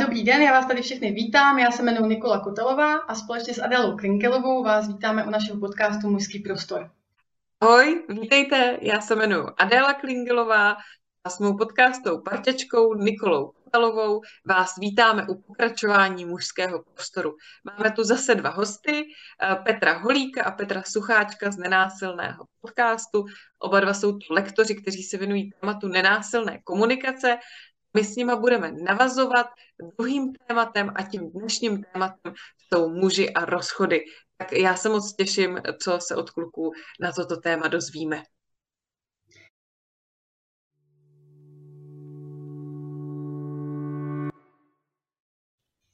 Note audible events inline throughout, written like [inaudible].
Dobrý den, já vás tady všechny vítám. Já se jmenuji Nikola Kotelová a společně s Adélou Krinkelovou vás vítáme u našeho podcastu Mužský prostor. Ahoj, vítejte, já se jmenuji Adéla Klingelová a s mou podcastou parťačkou Nikolou Kotelovou vás vítáme u pokračování mužského prostoru. Máme tu zase dva hosty, eh, Petra Holíka a Petra Sucháčka z Nenásilného podcastu. Oba dva jsou to lektoři, kteří se věnují tématu nenásilné komunikace my s nima budeme navazovat. Druhým tématem a tím dnešním tématem jsou muži a rozchody. Tak já se moc těším, co se od kluků na toto téma dozvíme.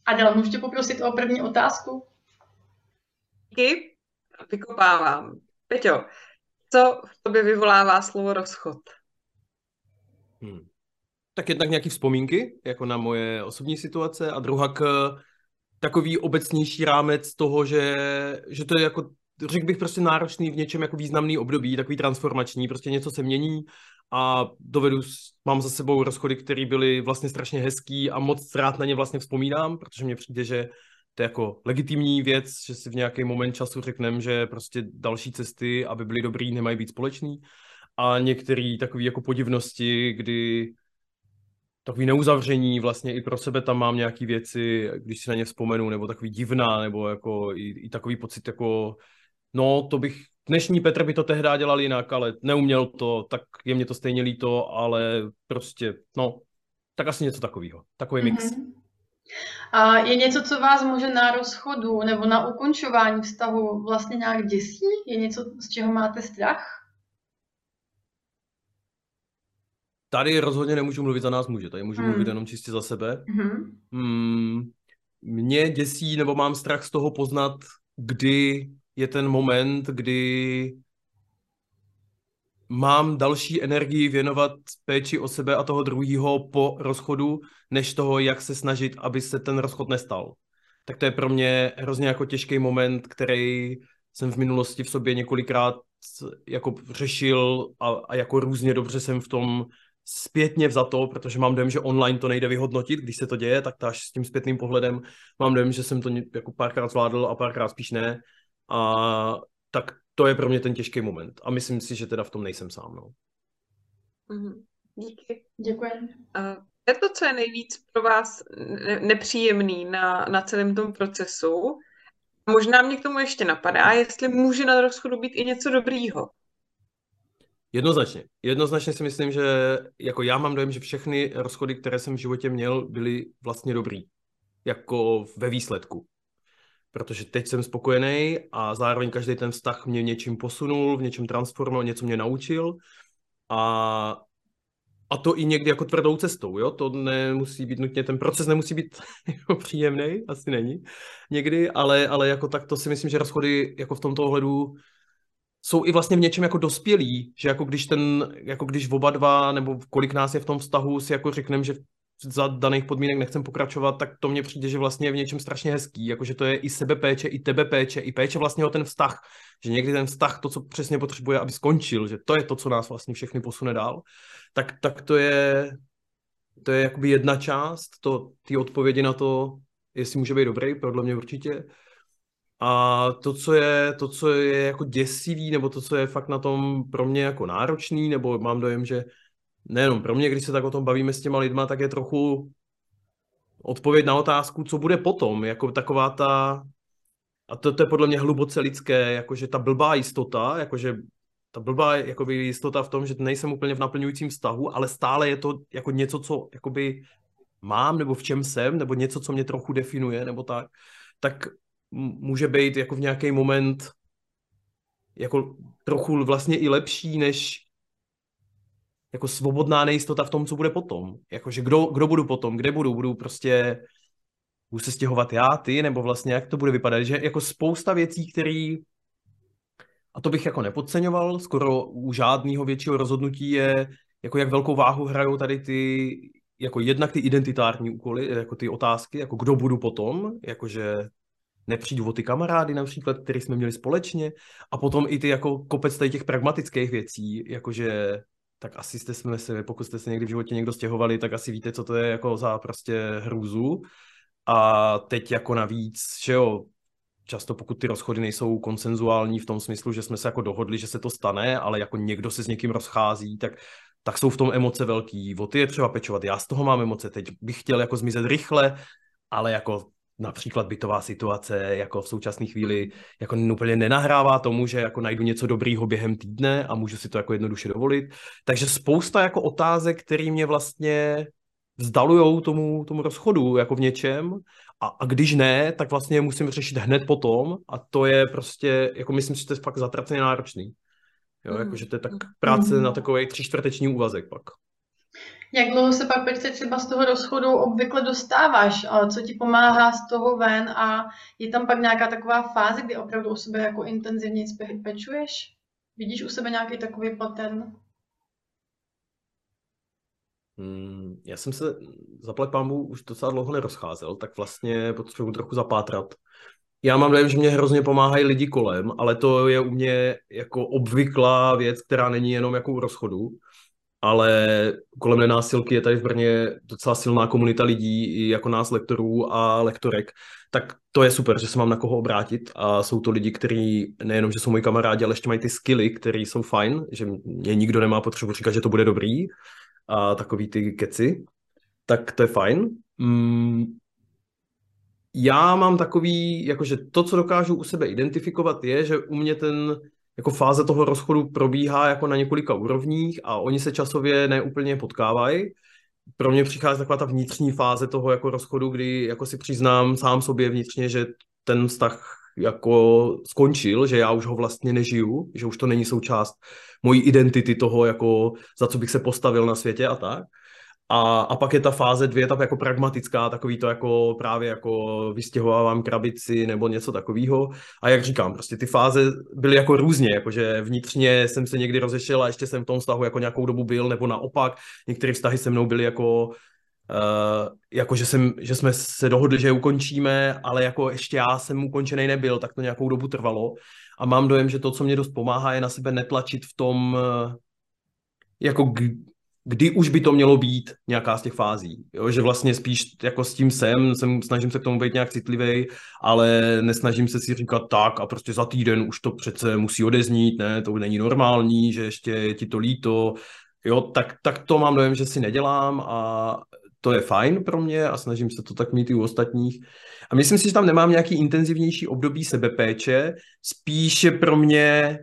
Adela, můžu tě poprosit o první otázku? Díky, vykopávám. Peťo, co v tobě vyvolává slovo rozchod? Hmm tak jednak nějaké vzpomínky, jako na moje osobní situace a druhá k takový obecnější rámec toho, že, že to je jako, řekl bych prostě náročný v něčem jako významný období, takový transformační, prostě něco se mění a dovedu, mám za sebou rozchody, které byly vlastně strašně hezký a moc rád na ně vlastně vzpomínám, protože mně přijde, že to je jako legitimní věc, že si v nějaký moment času řekneme, že prostě další cesty, aby byly dobrý, nemají být společný. A některé takové jako podivnosti, kdy takový neuzavření, vlastně i pro sebe tam mám nějaké věci, když si na ně vzpomenu, nebo takový divná, nebo jako i, i takový pocit jako, no to bych, dnešní Petr by to tehdy dělal jinak, ale neuměl to, tak je mě to stejně líto, ale prostě, no, tak asi něco takového, takový mix. Mm-hmm. A je něco, co vás může na rozchodu nebo na ukončování vztahu vlastně nějak děsí? Je něco, z čeho máte strach? Tady rozhodně nemůžu mluvit za nás muže, tady můžu hmm. mluvit jenom čistě za sebe. Hmm. Hmm, mě děsí, nebo mám strach z toho poznat, kdy je ten moment, kdy mám další energii věnovat péči o sebe a toho druhého po rozchodu, než toho, jak se snažit, aby se ten rozchod nestal. Tak to je pro mě hrozně jako těžký moment, který jsem v minulosti v sobě několikrát jako řešil a, a jako různě dobře jsem v tom zpětně vzato, protože mám dojem, že online to nejde vyhodnotit, když se to děje, tak to až s tím zpětným pohledem mám dojem, že jsem to jako párkrát zvládl a párkrát spíš ne. A tak to je pro mě ten těžký moment. A myslím si, že teda v tom nejsem sám. No. Mm-hmm. Díky. Děkuji. Uh, je to, co je nejvíc pro vás nepříjemný na, na celém tom procesu? Možná mě k tomu ještě napadá, jestli může na rozchodu být i něco dobrýho. Jednoznačně. Jednoznačně si myslím, že jako já mám dojem, že všechny rozchody, které jsem v životě měl, byly vlastně dobrý. Jako ve výsledku. Protože teď jsem spokojený a zároveň každý ten vztah mě něčím posunul, v něčem transformoval, něco mě naučil. A, a to i někdy jako tvrdou cestou, jo? To nemusí být nutně, ten proces nemusí být [laughs] jako příjemný, asi není někdy, ale, ale jako tak to si myslím, že rozchody jako v tomto ohledu jsou i vlastně v něčem jako dospělí, že jako když ten, jako když oba dva, nebo kolik nás je v tom vztahu, si jako řekneme, že za daných podmínek nechcem pokračovat, tak to mně přijde, že vlastně je v něčem strašně hezký, jakože to je i sebepéče, i tebe péče, i péče vlastně o ten vztah, že někdy ten vztah, to, co přesně potřebuje, aby skončil, že to je to, co nás vlastně všechny posune dál, tak, tak to je, to je jakoby jedna část, to, ty odpovědi na to, jestli může být dobrý, podle mě určitě. A to, co je, to, co je jako děsivý, nebo to, co je fakt na tom pro mě jako náročný, nebo mám dojem, že nejenom pro mě, když se tak o tom bavíme s těma lidma, tak je trochu odpověď na otázku, co bude potom, jako taková ta, a to, to je podle mě hluboce lidské, jakože ta blbá jistota, jakože ta blbá jakoby jistota v tom, že nejsem úplně v naplňujícím vztahu, ale stále je to jako něco, co jakoby mám, nebo v čem jsem, nebo něco, co mě trochu definuje, nebo tak, tak může být jako v nějaký moment jako trochu vlastně i lepší, než jako svobodná nejistota v tom, co bude potom. Jakože kdo, kdo budu potom, kde budu, budu prostě budu se stěhovat já, ty, nebo vlastně jak to bude vypadat, že jako spousta věcí, které a to bych jako nepodceňoval, skoro u žádného většího rozhodnutí je, jako jak velkou váhu hrajou tady ty, jako jednak ty identitární úkoly, jako ty otázky, jako kdo budu potom, jakože nepřijdu o ty kamarády například, který jsme měli společně a potom i ty jako kopec tady těch pragmatických věcí, jakože tak asi jste jsme si, pokud jste se někdy v životě někdo stěhovali, tak asi víte, co to je jako za prostě hrůzu. A teď jako navíc, že jo, často pokud ty rozchody nejsou konsenzuální v tom smyslu, že jsme se jako dohodli, že se to stane, ale jako někdo se s někým rozchází, tak tak jsou v tom emoce velký. O ty je třeba pečovat. Já z toho mám emoce. Teď bych chtěl jako zmizet rychle, ale jako například bytová situace jako v současné chvíli jako úplně nenahrává tomu, že jako najdu něco dobrýho během týdne a můžu si to jako jednoduše dovolit. Takže spousta jako otázek, které mě vlastně vzdalujou tomu, tomu rozchodu jako v něčem a, a když ne, tak vlastně musím řešit hned potom a to je prostě, jako myslím si, že to je fakt zatraceně náročný. Jo, jakože to je tak práce na takový tříčtvrteční úvazek pak. Jak dlouho se pak Petře třeba z toho rozchodu obvykle dostáváš? Co ti pomáhá z toho ven a je tam pak nějaká taková fáze, kdy opravdu o sebe jako intenzivně pečuješ? Vidíš u sebe nějaký takový pattern? Hmm, já jsem se za pámu už docela dlouho nerozcházel, tak vlastně potřebuji trochu zapátrat. Já mám dojem, že mě hrozně pomáhají lidi kolem, ale to je u mě jako obvyklá věc, která není jenom jako u rozchodu ale kolem nenásilky je tady v Brně docela silná komunita lidí, jako nás lektorů a lektorek, tak to je super, že se mám na koho obrátit. A jsou to lidi, kteří nejenom, že jsou moji kamarádi, ale ještě mají ty skilly, které jsou fajn, že mě nikdo nemá potřebu říkat, že to bude dobrý. A takový ty keci, tak to je fajn. Mm, já mám takový, jakože to, co dokážu u sebe identifikovat, je, že u mě ten jako fáze toho rozchodu probíhá jako na několika úrovních a oni se časově neúplně potkávají. Pro mě přichází taková ta vnitřní fáze toho jako rozchodu, kdy jako si přiznám sám sobě vnitřně, že ten vztah jako skončil, že já už ho vlastně nežiju, že už to není součást mojí identity toho, jako za co bych se postavil na světě a tak. A, a pak je ta fáze dvě, ta jako pragmatická, takový to jako právě jako vystěhovávám krabici nebo něco takového. A jak říkám, prostě ty fáze byly jako různě, jakože vnitřně jsem se někdy rozešel a ještě jsem v tom vztahu jako nějakou dobu byl, nebo naopak, některé vztahy se mnou byly jako Uh, jako že, jsem, že jsme se dohodli, že ukončíme, ale jako ještě já jsem ukončený nebyl, tak to nějakou dobu trvalo. A mám dojem, že to, co mě dost pomáhá, je na sebe netlačit v tom, uh, jako kdy už by to mělo být nějaká z těch fází. Jo? Že vlastně spíš jako s tím jsem, jsem, snažím se k tomu být nějak citlivý, ale nesnažím se si říkat tak a prostě za týden už to přece musí odeznít, ne, to není normální, že ještě je ti to líto, jo, tak, tak to mám dojem, že si nedělám a to je fajn pro mě a snažím se to tak mít i u ostatních. A myslím si, že tam nemám nějaký intenzivnější období sebepéče, spíše pro mě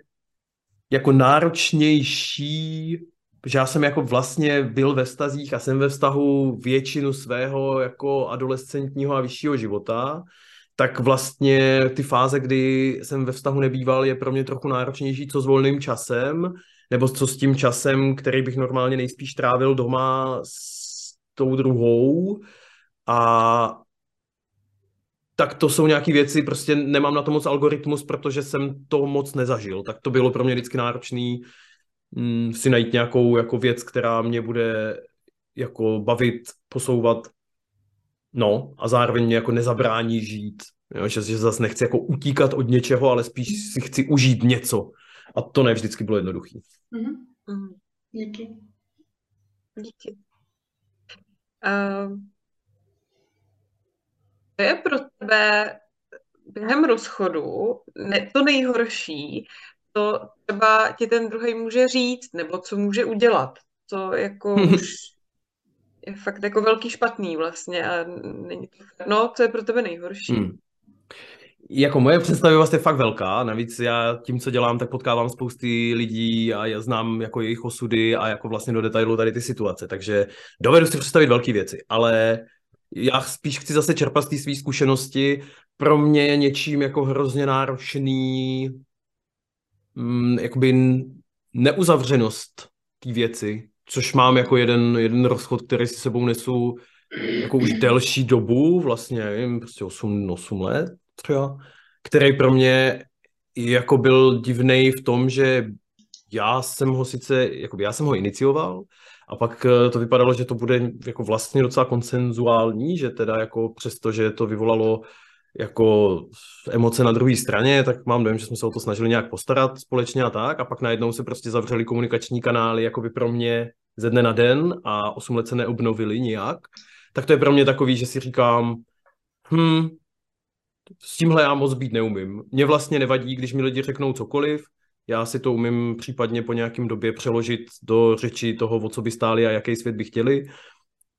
jako náročnější že já jsem jako vlastně byl ve stazích a jsem ve vztahu většinu svého jako adolescentního a vyššího života, tak vlastně ty fáze, kdy jsem ve vztahu nebýval, je pro mě trochu náročnější, co s volným časem, nebo co s tím časem, který bych normálně nejspíš trávil doma s tou druhou. A tak to jsou nějaké věci, prostě nemám na to moc algoritmus, protože jsem to moc nezažil. Tak to bylo pro mě vždycky náročný mm, si najít nějakou jako věc, která mě bude jako bavit, posouvat, no a zároveň mě jako nezabrání žít, jo, že, že zase nechci jako utíkat od něčeho, ale spíš si chci užít něco a to ne vždycky bylo jednoduché. Mm-hmm. Díky. Díky. Uh, to je pro tebe během rozchodu ne, to nejhorší, co třeba ti ten druhý může říct, nebo co může udělat. To jako [laughs] už je fakt jako velký špatný vlastně a není to... No, co je pro tebe nejhorší? Hmm. Jako moje představivost je fakt velká, navíc já tím, co dělám, tak potkávám spousty lidí a já znám jako jejich osudy a jako vlastně do detailu tady ty situace, takže dovedu si představit velké věci, ale já spíš chci zase čerpat z té své zkušenosti. Pro mě je něčím jako hrozně náročný mm, jakoby neuzavřenost té věci, což mám jako jeden, jeden rozchod, který si sebou nesu jako už delší dobu, vlastně nevím, prostě 8, 8 let třeba, který pro mě jako byl divný v tom, že já jsem ho sice, jakoby já jsem ho inicioval a pak eh, to vypadalo, že to bude jako vlastně docela konsenzuální, že teda jako přesto, že to vyvolalo jako emoce na druhé straně, tak mám dojem, že jsme se o to snažili nějak postarat společně a tak. A pak najednou se prostě zavřeli komunikační kanály jako by pro mě ze dne na den a osm let se neobnovili nijak, tak to je pro mě takový, že si říkám, hm, s tímhle já moc být neumím. Mně vlastně nevadí, když mi lidi řeknou cokoliv, já si to umím případně po nějakém době přeložit do řeči toho, o co by stáli a jaký svět by chtěli,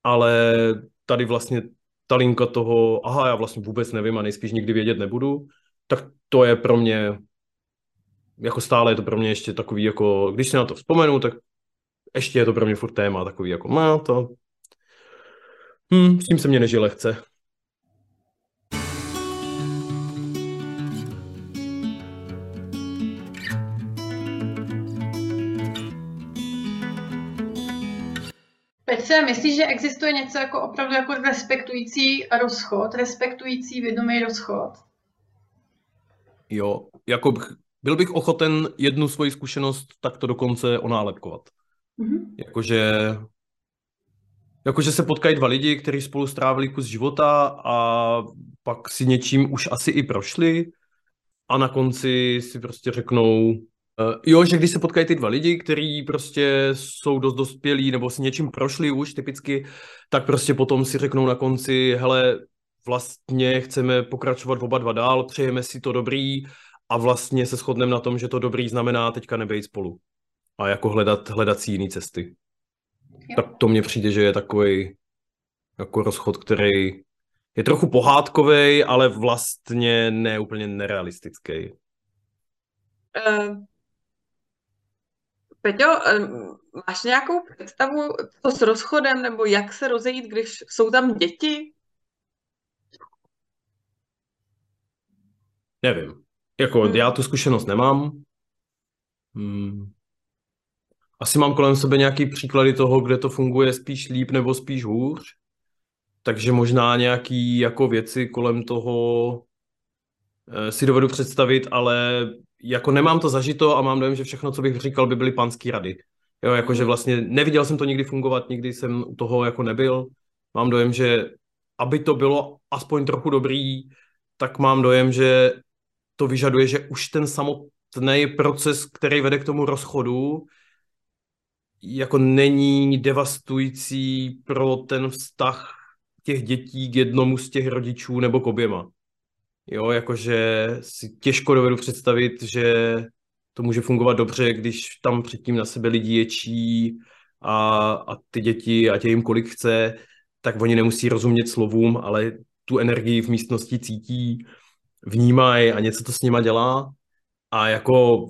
ale tady vlastně ta linka toho, aha, já vlastně vůbec nevím a nejspíš nikdy vědět nebudu, tak to je pro mě, jako stále je to pro mě ještě takový, jako, když si na to vzpomenu, tak ještě je to pro mě furt téma takový, jako, no to, hm, s tím se mě nežije lehce. Petře, myslíš, že existuje něco jako opravdu jako respektující rozchod, respektující vědomý rozchod? Jo, jako bych, byl bych ochoten jednu svoji zkušenost takto dokonce onálepkovat. Mm-hmm. Jakože, jakože se potkají dva lidi, kteří spolu strávili kus života a pak si něčím už asi i prošli a na konci si prostě řeknou, jo, že když se potkají ty dva lidi, kteří prostě jsou dost dospělí nebo si něčím prošli už typicky, tak prostě potom si řeknou na konci, hele, vlastně chceme pokračovat oba dva dál, přejeme si to dobrý a vlastně se shodneme na tom, že to dobrý znamená teďka nebejt spolu a jako hledat, hledat si jiné cesty. Jo. Tak to mně přijde, že je takový jako rozchod, který je trochu pohádkový, ale vlastně ne úplně nerealistický. Uh, Peťo, máš nějakou představu to s rozchodem, nebo jak se rozejít, když jsou tam děti? Nevím. Jako hmm. já tu zkušenost nemám. Hmm. Asi mám kolem sebe nějaký příklady toho, kde to funguje spíš líp nebo spíš hůř. Takže možná nějaký jako věci kolem toho si dovedu představit, ale jako nemám to zažito a mám dojem, že všechno, co bych říkal, by byly panský rady. Jo, jakože vlastně neviděl jsem to nikdy fungovat, nikdy jsem u toho jako nebyl. Mám dojem, že aby to bylo aspoň trochu dobrý, tak mám dojem, že to vyžaduje, že už ten samotný proces, který vede k tomu rozchodu, jako není devastující pro ten vztah těch dětí k jednomu z těch rodičů nebo k oběma. Jo, jakože si těžko dovedu představit, že to může fungovat dobře, když tam předtím na sebe lidi ječí a, a ty děti, ať je jim kolik chce, tak oni nemusí rozumět slovům, ale tu energii v místnosti cítí, vnímají a něco to s nima dělá. A jako,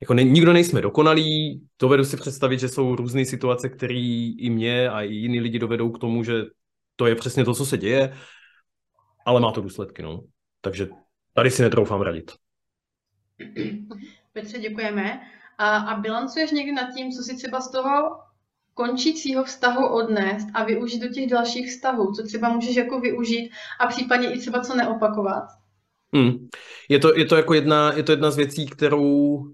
jako ne, nikdo nejsme dokonalí, dovedu si představit, že jsou různé situace, které i mě a i jiní lidi dovedou k tomu, že to je přesně to, co se děje, ale má to důsledky, no. Takže tady si netroufám radit. [clears throat] Petře, děkujeme. A, a bilancuješ někdy nad tím, co si třeba z toho končícího vztahu odnést a využít do těch dalších vztahů? Co třeba můžeš jako využít a případně i třeba co neopakovat? Hmm. Je, to, je to jako jedna, je to jedna z věcí, kterou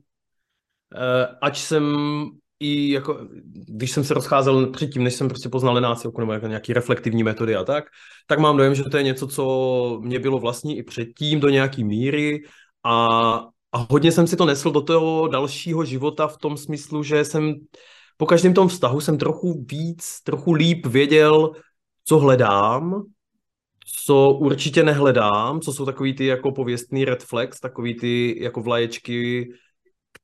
eh, ať jsem i jako, když jsem se rozcházel předtím, než jsem prostě poznal lenáciovku nebo jako nějaký reflektivní metody a tak, tak mám dojem, že to je něco, co mě bylo vlastní i předtím do nějaký míry. A, a hodně jsem si to nesl do toho dalšího života v tom smyslu, že jsem po každém tom vztahu jsem trochu víc, trochu líp věděl, co hledám, co určitě nehledám, co jsou takový ty jako pověstný red flags, takový ty jako vlaječky,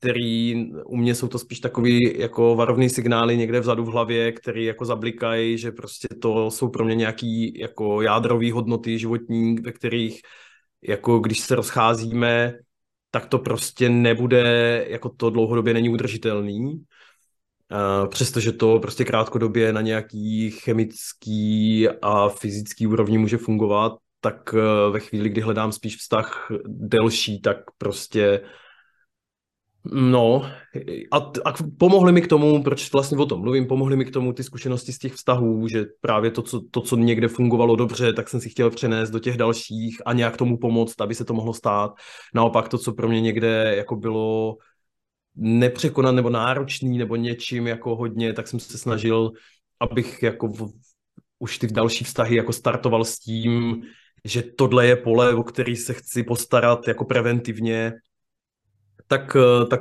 který u mě jsou to spíš takový jako varovný signály někde vzadu v hlavě, který jako zablikají, že prostě to jsou pro mě nějaký jako jádrový hodnoty životní, ve kterých jako když se rozcházíme, tak to prostě nebude, jako to dlouhodobě není udržitelný. Přestože to prostě krátkodobě na nějaký chemický a fyzický úrovni může fungovat, tak e, ve chvíli, kdy hledám spíš vztah delší, tak prostě No, a, a pomohly mi k tomu, proč vlastně o tom mluvím, pomohly mi k tomu ty zkušenosti z těch vztahů, že právě to co, to, co někde fungovalo dobře, tak jsem si chtěl přenést do těch dalších a nějak tomu pomoct, aby se to mohlo stát. Naopak to, co pro mě někde jako bylo nepřekonat nebo náročný nebo něčím jako hodně, tak jsem se snažil, abych jako v, už ty další vztahy jako startoval s tím, že tohle je pole, o který se chci postarat jako preventivně, tak, eh, tak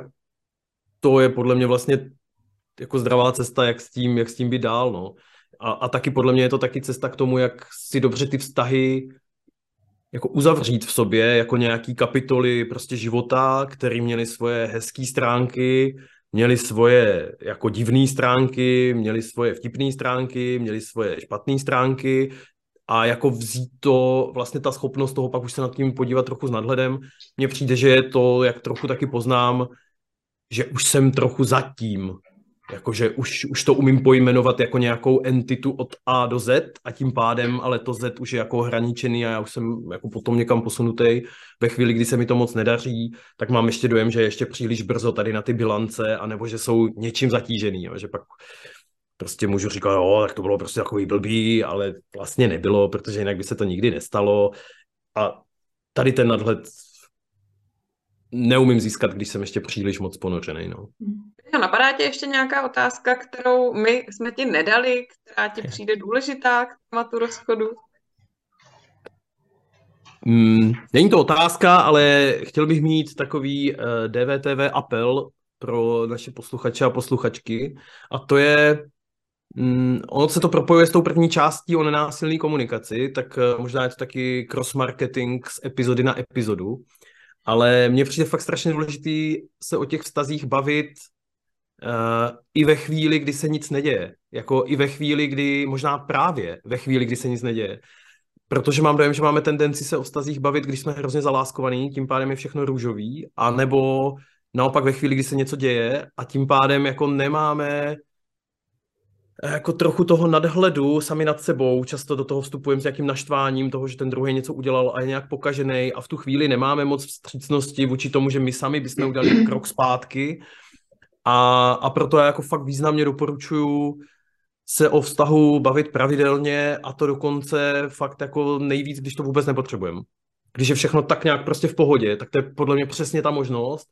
to je podle mě vlastně jako zdravá cesta, jak s tím, jak s tím být dál, no. A, a taky podle mě je to taky cesta k tomu, jak si dobře ty vztahy jako uzavřít v sobě jako nějaký kapitoly prostě života, který měly svoje hezké stránky, měli svoje jako divné stránky, měli svoje vtipné stránky, měli svoje špatné stránky a jako vzít to, vlastně ta schopnost toho pak už se nad tím podívat trochu s nadhledem, mně přijde, že je to, jak trochu taky poznám, že už jsem trochu zatím, jakože už, už to umím pojmenovat jako nějakou entitu od A do Z a tím pádem, ale to Z už je jako hraničený a já už jsem jako potom někam posunutý. Ve chvíli, kdy se mi to moc nedaří, tak mám ještě dojem, že ještě příliš brzo tady na ty bilance, anebo že jsou něčím zatížený, jo, že pak prostě můžu říkat, jo, tak to bylo prostě takový blbý, ale vlastně nebylo, protože jinak by se to nikdy nestalo. A tady ten nadhled neumím získat, když jsem ještě příliš moc ponořený. No. Napadá tě ještě nějaká otázka, kterou my jsme ti nedali, která ti přijde důležitá k tématu rozchodu? Mm, není to otázka, ale chtěl bych mít takový uh, eh, DVTV apel pro naše posluchače a posluchačky a to je Mm, ono se to propojuje s tou první částí o nenásilné komunikaci, tak uh, možná je to taky cross-marketing z epizody na epizodu, ale mně přijde fakt strašně důležitý se o těch vztazích bavit uh, i ve chvíli, kdy se nic neděje. Jako i ve chvíli, kdy, možná právě ve chvíli, kdy se nic neděje. Protože mám dojem, že máme tendenci se o vztazích bavit, když jsme hrozně zaláskovaní, tím pádem je všechno růžový, a nebo naopak ve chvíli, kdy se něco děje a tím pádem jako nemáme jako trochu toho nadhledu sami nad sebou, často do toho vstupujeme s nějakým naštváním toho, že ten druhý něco udělal a je nějak pokažený. A v tu chvíli nemáme moc vstřícnosti vůči tomu, že my sami bychom udělali [clears throat] krok zpátky. A, a proto já jako fakt významně doporučuji se o vztahu bavit pravidelně a to dokonce fakt jako nejvíc, když to vůbec nepotřebujeme. Když je všechno tak nějak prostě v pohodě, tak to je podle mě přesně ta možnost,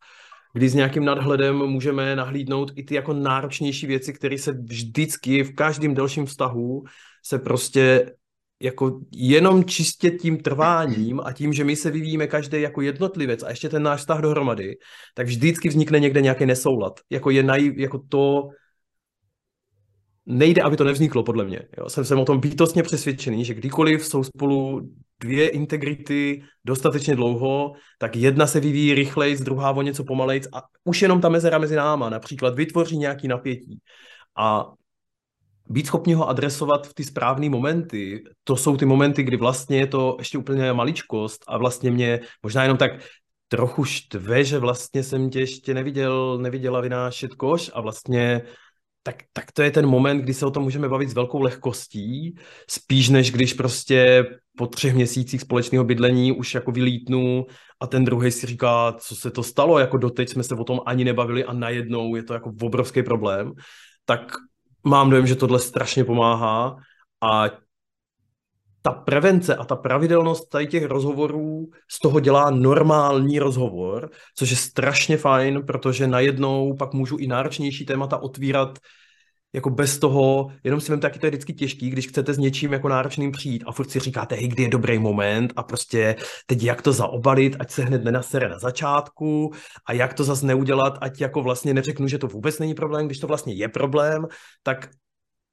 kdy s nějakým nadhledem můžeme nahlídnout i ty jako náročnější věci, které se vždycky v každém dalším vztahu se prostě jako jenom čistě tím trváním a tím, že my se vyvíjíme každý jako jednotlivec a ještě ten náš vztah dohromady, tak vždycky vznikne někde nějaký nesoulad. Jako je naj, jako to, nejde, aby to nevzniklo, podle mě. Jo. Jsem, jsem o tom bytostně přesvědčený, že kdykoliv jsou spolu dvě integrity dostatečně dlouho, tak jedna se vyvíjí rychleji, druhá o něco pomalejc a už jenom ta mezera mezi náma například vytvoří nějaký napětí. A být schopni ho adresovat v ty správné momenty, to jsou ty momenty, kdy vlastně je to ještě úplně maličkost a vlastně mě možná jenom tak trochu štve, že vlastně jsem tě ještě neviděl, neviděla vynášet koš a vlastně tak, tak to je ten moment, kdy se o tom můžeme bavit s velkou lehkostí, spíš než když prostě po třech měsících společného bydlení už jako vylítnu a ten druhý si říká, co se to stalo, jako doteď jsme se o tom ani nebavili a najednou je to jako obrovský problém, tak mám dojem, že tohle strašně pomáhá a ta prevence a ta pravidelnost tady těch rozhovorů z toho dělá normální rozhovor, což je strašně fajn, protože najednou pak můžu i náročnější témata otvírat jako bez toho, jenom si vím, taky to je vždycky těžký, když chcete s něčím jako náročným přijít a furt si říkáte, hej, kdy je dobrý moment? a prostě teď jak to zaobalit, ať se hned nenasere na začátku a jak to zase neudělat, ať jako vlastně neřeknu, že to vůbec není problém, když to vlastně je problém, tak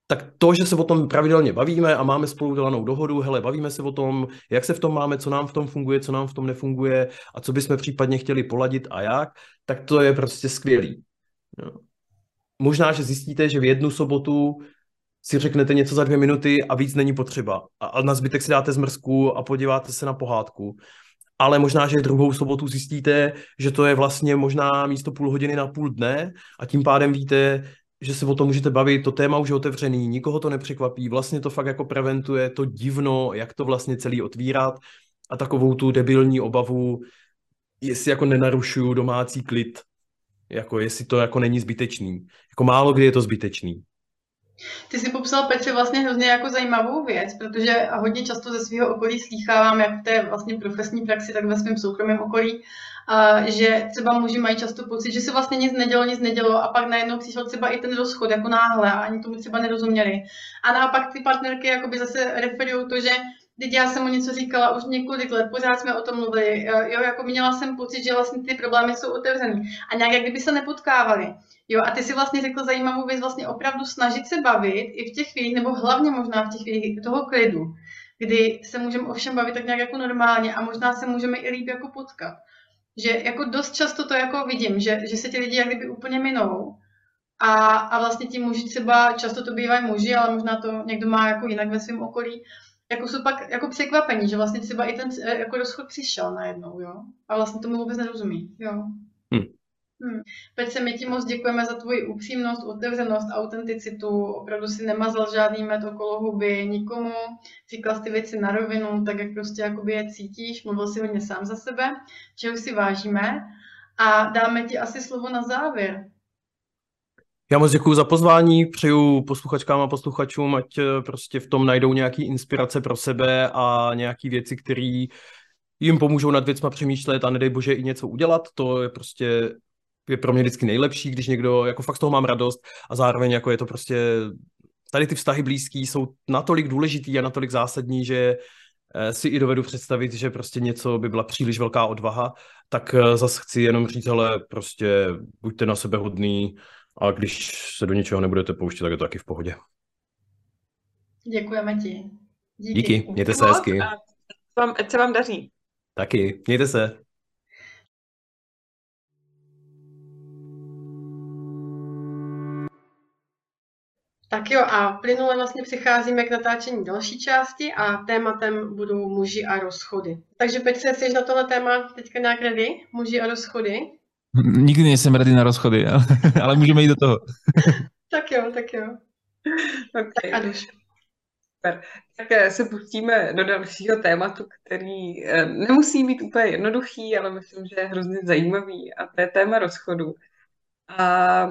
tak to, že se o tom pravidelně bavíme a máme spolu dělanou dohodu, hele, bavíme se o tom, jak se v tom máme, co nám v tom funguje, co nám v tom nefunguje a co bychom případně chtěli poladit a jak, tak to je prostě skvělý. Jo. Možná, že zjistíte, že v jednu sobotu si řeknete něco za dvě minuty a víc není potřeba. A, a na zbytek si dáte zmrzku a podíváte se na pohádku. Ale možná, že druhou sobotu zjistíte, že to je vlastně možná místo půl hodiny na půl dne a tím pádem víte, že se o tom můžete bavit, to téma už je otevřený, nikoho to nepřekvapí, vlastně to fakt jako preventuje to divno, jak to vlastně celý otvírat a takovou tu debilní obavu, jestli jako nenarušuju domácí klid, jako jestli to jako není zbytečný. Jako málo kdy je to zbytečný. Ty jsi popsal Petře vlastně hrozně jako zajímavou věc, protože hodně často ze svého okolí slýchávám, jak v té vlastně profesní praxi, tak ve svém soukromém okolí, že třeba muži mají často pocit, že se vlastně nic nedělo, nic nedělo a pak najednou přišel třeba i ten rozchod jako náhle a ani tomu třeba nerozuměli. A naopak ty partnerky jakoby zase referují to, že Teď já jsem o něco říkala už několik let, pořád jsme o tom mluvili, jo, jako měla jsem pocit, že vlastně ty problémy jsou otevřený a nějak jak kdyby se nepotkávali. Jo, a ty si vlastně řekl zajímavou věc, vlastně opravdu snažit se bavit i v těch chvílích, nebo hlavně možná v těch chvílích toho klidu, kdy se můžeme ovšem bavit tak nějak jako normálně a možná se můžeme i líp jako potkat. Že jako dost často to jako vidím, že, že se ti lidi jak kdyby úplně minou a, a vlastně ti muži třeba, často to bývají muži, ale možná to někdo má jako jinak ve svém okolí, jako jsou pak jako překvapení, že vlastně třeba i ten jako rozchod přišel najednou, jo. A vlastně tomu vůbec nerozumí, jo. Hmm. Hmm. Petře, my ti moc děkujeme za tvoji upřímnost, otevřenost, autenticitu. Opravdu si nemazal žádný med okolo huby nikomu. Říkal ty věci na rovinu, tak jak prostě jakoby je cítíš. Mluvil si hodně sám za sebe, čeho si vážíme. A dáme ti asi slovo na závěr. Já moc děkuji za pozvání, přeju posluchačkám a posluchačům, ať eh, prostě v tom najdou nějaký inspirace pro sebe a nějaký věci, které jim pomůžou nad věcma přemýšlet a nedej bože i něco udělat. To je prostě je pro mě vždycky nejlepší, když někdo, jako fakt z toho mám radost a zároveň jako je to prostě, tady ty vztahy blízký jsou natolik důležitý a natolik zásadní, že eh, si i dovedu představit, že prostě něco by byla příliš velká odvaha, tak eh, zase chci jenom říct, ale prostě buďte na sebe hodný, a když se do něčeho nebudete pouštět, tak je to taky v pohodě. Děkujeme ti. Díky. Díky, mějte se hezky. Vám, ať se vám daří. Taky, mějte se. Tak jo, a plynule vlastně přicházíme k natáčení další části a tématem budou muži a rozchody. Takže Petře, jsi na tohle téma teďka nějak ready? Muži a rozchody? Nikdy nejsem ready na rozchody, ale, [laughs] ale můžeme jít do toho. [laughs] tak jo, tak jo. Okay. Tak Super. Tak eh, se pustíme do dalšího tématu, který eh, nemusí být úplně jednoduchý, ale myslím, že je hrozně zajímavý a to je téma rozchodu. A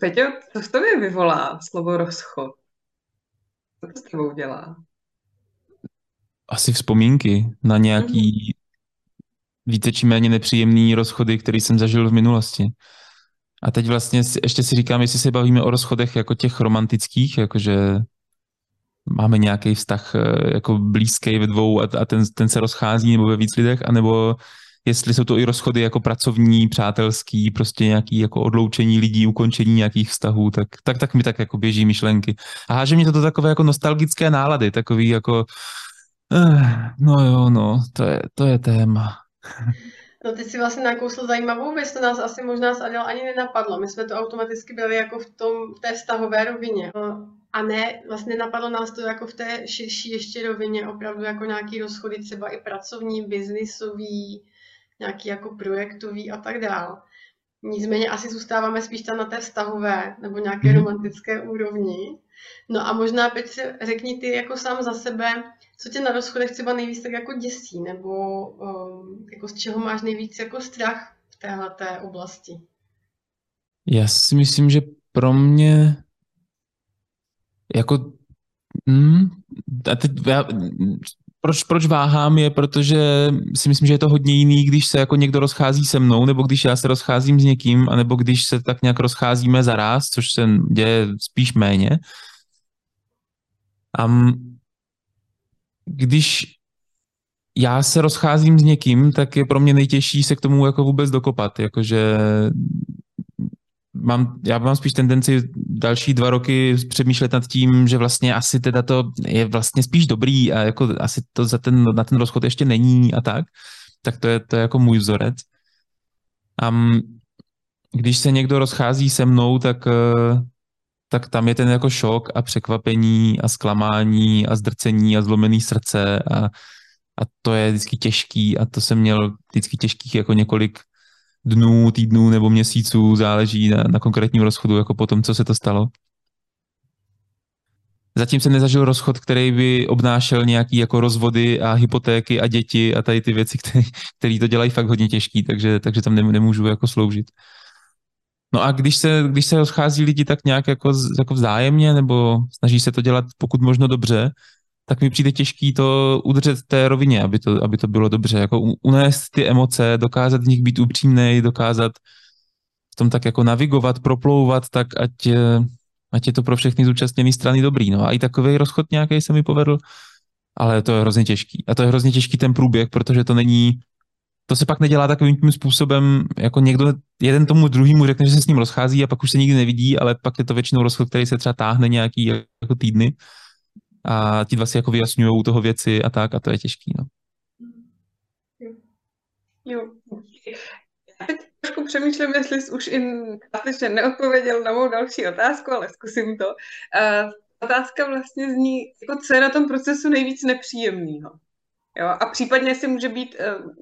Peťo, co v tobě vyvolá slovo rozchod? Co to s tebou dělá? Asi vzpomínky na nějaký více či méně nepříjemný rozchody, který jsem zažil v minulosti. A teď vlastně ještě si říkám, jestli se bavíme o rozchodech jako těch romantických, jakože máme nějaký vztah eh, jako blízký ve dvou a, a ten, ten se rozchází nebo ve víc lidech, anebo jestli jsou to i rozchody jako pracovní, přátelský, prostě nějaký jako odloučení lidí, ukončení nějakých vztahů, tak, tak, tak mi tak jako běží myšlenky. A háže mě to do takové jako nostalgické nálady, takový jako eh, no jo, no, to je, to je téma. No ty si vlastně nakousl zajímavou věc, to nás asi možná s Adel ani nenapadlo. My jsme to automaticky byli jako v, tom, v té vztahové rovině. A ne, vlastně napadlo nás to jako v té širší ještě rovině, opravdu jako nějaký rozchody, třeba i pracovní, biznisový, nějaký jako projektový a tak dál. Nicméně asi zůstáváme spíš tam na té vztahové nebo nějaké mhm. romantické úrovni. No a možná, Petře, řekni ty jako sám za sebe, co tě na rozchodech třeba nejvíc tak jako děsí, nebo um, jako z čeho máš nejvíc jako strach v téhle oblasti? Já si myslím, že pro mě jako hmm, a teď já, proč, proč váhám je, protože si myslím, že je to hodně jiný, když se jako někdo rozchází se mnou, nebo když já se rozcházím s někým, anebo když se tak nějak rozcházíme za ráz, což se děje spíš méně. Um, když já se rozcházím s někým, tak je pro mě nejtěžší se k tomu jako vůbec dokopat, jakože mám, já mám spíš tendenci další dva roky přemýšlet nad tím, že vlastně asi teda to je vlastně spíš dobrý a jako asi to za ten, na ten rozchod ještě není a tak, tak to je, to je jako můj vzorec. Um, když se někdo rozchází se mnou, tak uh, tak tam je ten jako šok a překvapení a zklamání a zdrcení a zlomený srdce a, a to je vždycky těžký a to jsem měl vždycky těžkých jako několik dnů, týdnů nebo měsíců, záleží na, na konkrétním rozchodu, jako po tom, co se to stalo. Zatím jsem nezažil rozchod, který by obnášel nějaký jako rozvody a hypotéky a děti a tady ty věci, které to dělají fakt hodně těžký, takže, takže tam nemůžu jako sloužit. No a když se, když se rozchází lidi tak nějak jako, jako vzájemně, nebo snaží se to dělat pokud možno dobře, tak mi přijde těžký to udržet té rovině, aby to, aby to bylo dobře. Jako unést ty emoce, dokázat v nich být upřímný, dokázat v tom tak jako navigovat, proplouvat, tak ať, ať je to pro všechny zúčastněné strany dobrý. No a i takový rozchod nějaký se mi povedl. ale to je hrozně těžký. A to je hrozně těžký ten průběh, protože to není, to se pak nedělá takovým tím způsobem, jako někdo jeden tomu druhému řekne, že se s ním rozchází a pak už se nikdy nevidí, ale pak je to většinou rozchod, který se třeba táhne nějaký jako týdny a ti dva si jako vyjasňují u toho věci a tak a to je těžký, no. Jo. Já teď trošku přemýšlím, jestli jsi už in částečně neodpověděl na mou další otázku, ale zkusím to. Uh, otázka vlastně zní, jako co je na tom procesu nejvíc nepříjemného. Jo? A případně si může být uh,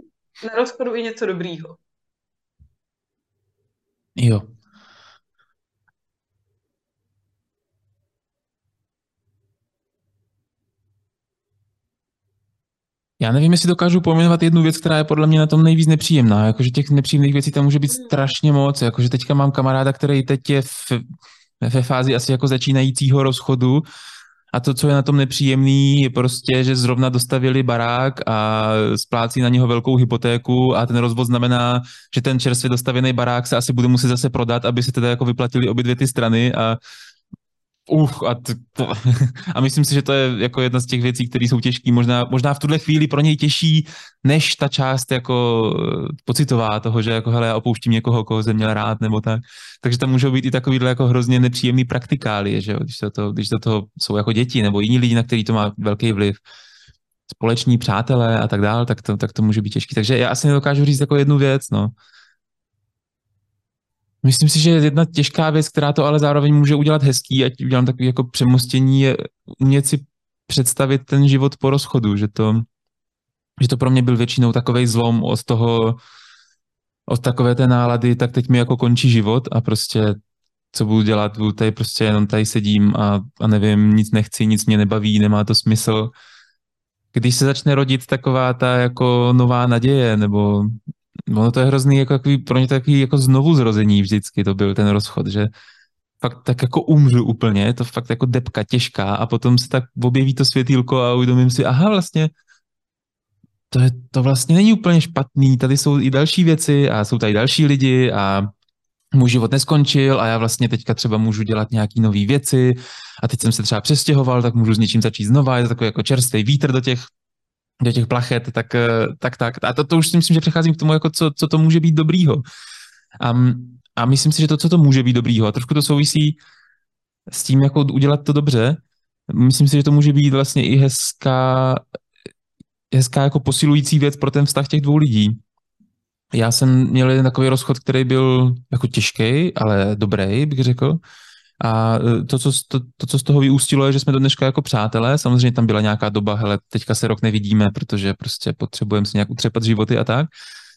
na rozchodu i něco dobrýho. Jo. Já nevím, jestli dokážu pojmenovat jednu věc, která je podle mě na tom nejvíc nepříjemná. Jakože těch nepříjemných věcí tam může být strašně moc. Jakože teďka mám kamaráda, který teď je v, ve fázi asi jako začínajícího rozchodu a to, co je na tom nepříjemný, je prostě, že zrovna dostavili barák a splácí na něho velkou hypotéku a ten rozvod znamená, že ten čerstvě dostavený barák se asi bude muset zase prodat, aby se teda jako vyplatili obě dvě ty strany a Uf, a, to, to, [laughs] a myslím si, že to je jako jedna z těch věcí, které jsou těžké. Možná, možná v tuhle chvíli pro něj těžší, než ta část jako eh, pocitová toho, že jako hele, já opouštím někoho, koho jsem měl rád, nebo tak. Takže tam můžou být i takovýhle jako hrozně nepříjemný praktikálie, že jo? Když, to, to, když to toho jsou jako děti nebo jiní lidi, na který to má velký vliv společní přátelé a tak dále, tak to, tak to může být těžké. Takže já asi nedokážu říct jako jednu věc, no. Myslím si, že jedna těžká věc, která to ale zároveň může udělat hezký, ať udělám takový jako přemostění, je umět si představit ten život po rozchodu, že to, že to pro mě byl většinou takový zlom od toho, od takové té nálady, tak teď mi jako končí život a prostě co budu dělat, budu tady prostě jenom tady sedím a, a nevím, nic nechci, nic mě nebaví, nemá to smysl. Když se začne rodit taková ta jako nová naděje, nebo ono to je hrozný, jako takový, pro ně takový jako znovu zrození vždycky to byl ten rozchod, že fakt tak jako umřu úplně, je to fakt jako depka těžká a potom se tak objeví to světýlko a uvědomím si, aha, vlastně to, je, to vlastně není úplně špatný, tady jsou i další věci a jsou tady další lidi a můj život neskončil a já vlastně teďka třeba můžu dělat nějaký nové věci a teď jsem se třeba přestěhoval, tak můžu s něčím začít znova, je to takový jako čerstvý vítr do těch do těch plachet, tak, eh, tak, tak. A to, to už si myslím, že přecházím k tomu, jako co, co to může být dobrýho. Um, a myslím si, že to, co to může být dobrýho, a trošku to souvisí s tím, jako udělat to dobře, myslím si, že to může být vlastně i hezká, hezká jako posilující věc pro ten vztah těch dvou lidí. Já jsem měl jeden takový rozchod, který byl jako těžký, ale dobrý, bych řekl. A e, to co, to, to, co z toho vyústilo, je, že jsme do dneška jako přátelé. Samozřejmě tam byla nějaká doba, hele, teďka se rok nevidíme, protože prostě potřebujeme si nějak utřepat životy a tak.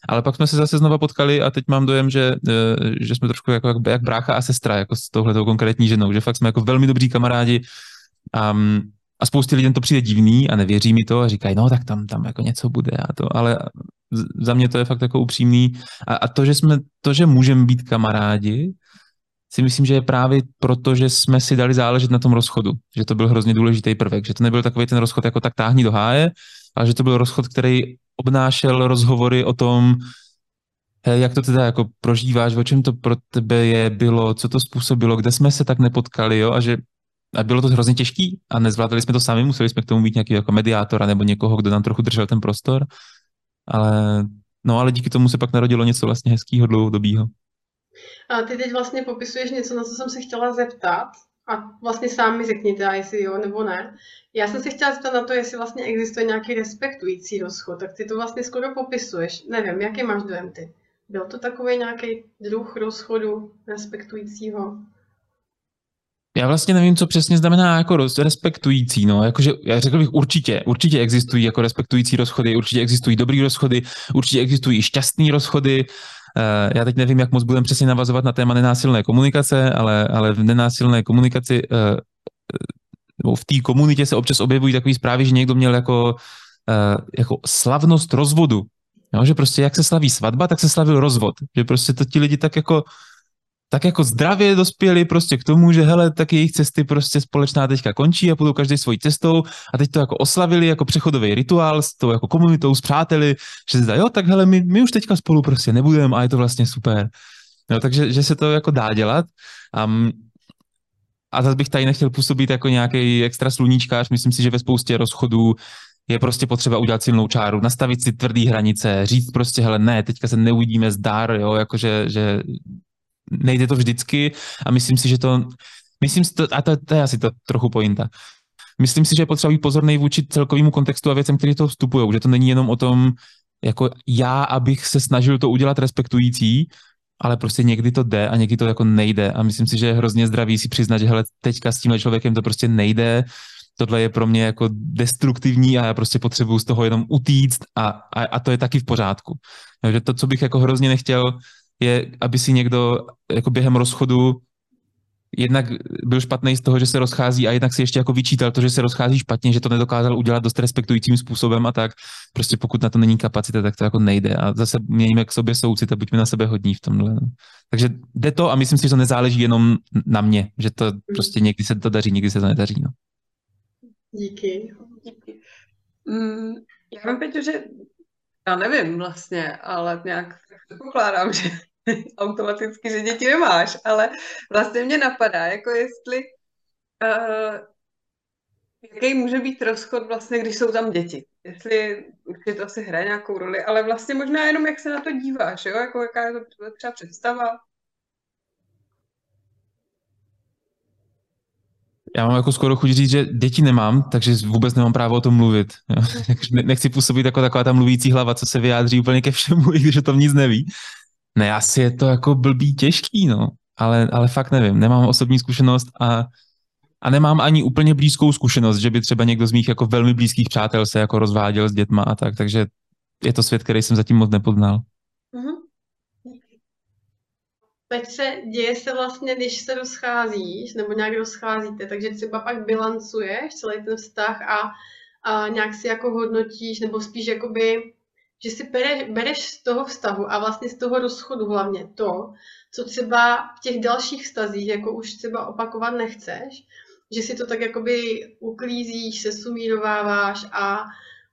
Ale pak jsme se zase znova potkali a teď mám dojem, že, e, že jsme trošku jako, jak brácha a sestra, jako s touhletou konkrétní ženou, že fakt jsme jako velmi dobří kamarádi. A, a spoustě lidem to přijde divný a nevěří mi to a říkají, no tak tam, tam jako něco bude a to, ale za mě to je fakt jako upřímný. A, a to, že jsme, to, že můžeme být kamarádi, si myslím, že je právě proto, že jsme si dali záležet na tom rozchodu, že to byl hrozně důležitý prvek, že to nebyl takový ten rozchod jako tak táhní do háje, ale že to byl rozchod, který obnášel rozhovory o tom, jak to teda jako prožíváš, o čem to pro tebe je, bylo, co to způsobilo, kde jsme se tak nepotkali, jo, a že a bylo to hrozně těžký a nezvládali jsme to sami, museli jsme k tomu mít nějaký jako mediátora nebo někoho, kdo nám trochu držel ten prostor, ale no ale díky tomu se pak narodilo něco vlastně hezkého, dlouhodobého. A ty teď vlastně popisuješ něco, na co jsem se chtěla zeptat. A vlastně sám mi řekněte, jestli jo nebo ne. Já jsem se chtěla zeptat na to, jestli vlastně existuje nějaký respektující rozchod. Tak ty to vlastně skoro popisuješ. Nevím, jaký máš dojem ty? Byl to takový nějaký druh rozchodu respektujícího? Já vlastně nevím, co přesně znamená jako respektující, no, jakože já řekl bych určitě, určitě existují jako respektující rozchody, určitě existují dobrý rozchody, určitě existují šťastný rozchody, já teď nevím, jak moc budeme přesně navazovat na téma nenásilné komunikace, ale, ale v nenásilné komunikaci eh, nebo v té komunitě se občas objevují takové zprávy, že někdo měl jako, eh, jako slavnost rozvodu. Jo, že prostě jak se slaví svatba, tak se slavil rozvod. Že prostě to ti lidi tak jako tak jako zdravě dospěli prostě k tomu, že hele, tak jejich cesty prostě společná teďka končí a půjdou každý svojí cestou a teď to jako oslavili jako přechodový rituál s tou jako komunitou, s přáteli, že zda, jo, tak hele, my, my už teďka spolu prostě nebudeme a je to vlastně super. Jo, takže že se to jako dá dělat. Um, a zase bych tady nechtěl působit jako nějaký extra sluníčkář. Myslím si, že ve spoustě rozchodů je prostě potřeba udělat silnou čáru, nastavit si tvrdý hranice, říct prostě, hele, ne, teďka se neuvidíme zdar, jo, jakože, že nejde to vždycky a myslím si, že to, myslím si to, a to, to je asi to trochu pointa. Myslím si, že je potřeba být pozorný vůči celkovému kontextu a věcem, které to vstupují, že to není jenom o tom, jako já, abych se snažil to udělat respektující, ale prostě někdy to jde a někdy to jako nejde a myslím si, že je hrozně zdravý si přiznat, že hele, teďka s tímhle člověkem to prostě nejde, tohle je pro mě jako destruktivní a já prostě potřebuju z toho jenom utíct a, a, a to je taky v pořádku. Takže to, co bych jako hrozně nechtěl, je, aby si někdo jako během rozchodu jednak byl špatný z toho, že se rozchází a jednak si ještě jako vyčítal to, že se rozchází špatně, že to nedokázal udělat dost respektujícím způsobem a tak. Prostě pokud na to není kapacita, tak to jako nejde. A zase mějme k sobě soucit a buďme na sebe hodní v tomhle. No. Takže jde to a myslím si, že to nezáleží jenom na mě, že to prostě někdy se to daří, někdy se to nedaří. No. Díky. Díky. Mm, já vím, Peťo, že já nevím vlastně, ale nějak předpokládám, [laughs] že automaticky, že děti nemáš, ale vlastně mě napadá, jako jestli uh, jaký může být rozchod vlastně, když jsou tam děti. Jestli určitě to asi hraje nějakou roli, ale vlastně možná jenom jak se na to díváš, jo? Jako jaká je to třeba představa. Já mám jako skoro chuť říct, že děti nemám, takže vůbec nemám právo o tom mluvit. [laughs] Nechci působit jako taková ta mluvící hlava, co se vyjádří úplně ke všemu, [laughs] i když o tom nic neví. Ne, asi je to jako blbý těžký, no. Ale, ale fakt nevím, nemám osobní zkušenost a, a nemám ani úplně blízkou zkušenost, že by třeba někdo z mých jako velmi blízkých přátel se jako rozváděl s dětma a tak, takže je to svět, který jsem zatím moc nepoznal. Mm-hmm. Petře, děje se vlastně, když se rozcházíš, nebo nějak rozcházíte, takže třeba pak bilancuješ celý ten vztah a, a nějak si jako hodnotíš, nebo spíš jakoby že si bereš, bereš z toho vztahu a vlastně z toho rozchodu hlavně to, co třeba v těch dalších vztazích jako už třeba opakovat nechceš, že si to tak jakoby uklízíš, se sumírováváš a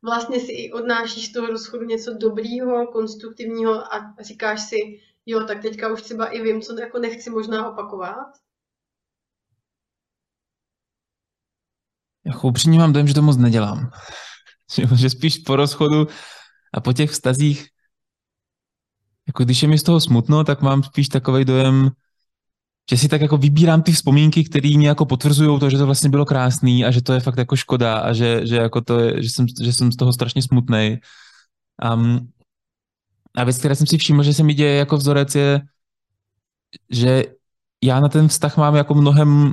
vlastně si i odnášíš z toho rozchodu něco dobrýho, konstruktivního a říkáš si, jo, tak teďka už třeba i vím, co jako nechci možná opakovat. Já upřímně mám dojem, že to moc nedělám. [laughs] že spíš po rozchodu a po těch vztazích, jako když je mi z toho smutno, tak mám spíš takový dojem, že si tak jako vybírám ty vzpomínky, které mě jako potvrzují to, že to vlastně bylo krásný a že to je fakt jako škoda a že, že, jako to je, že, jsem, že jsem z toho strašně smutný. Um, a věc, která jsem si všiml, že se mi děje jako vzorec je, že já na ten vztah mám jako mnohem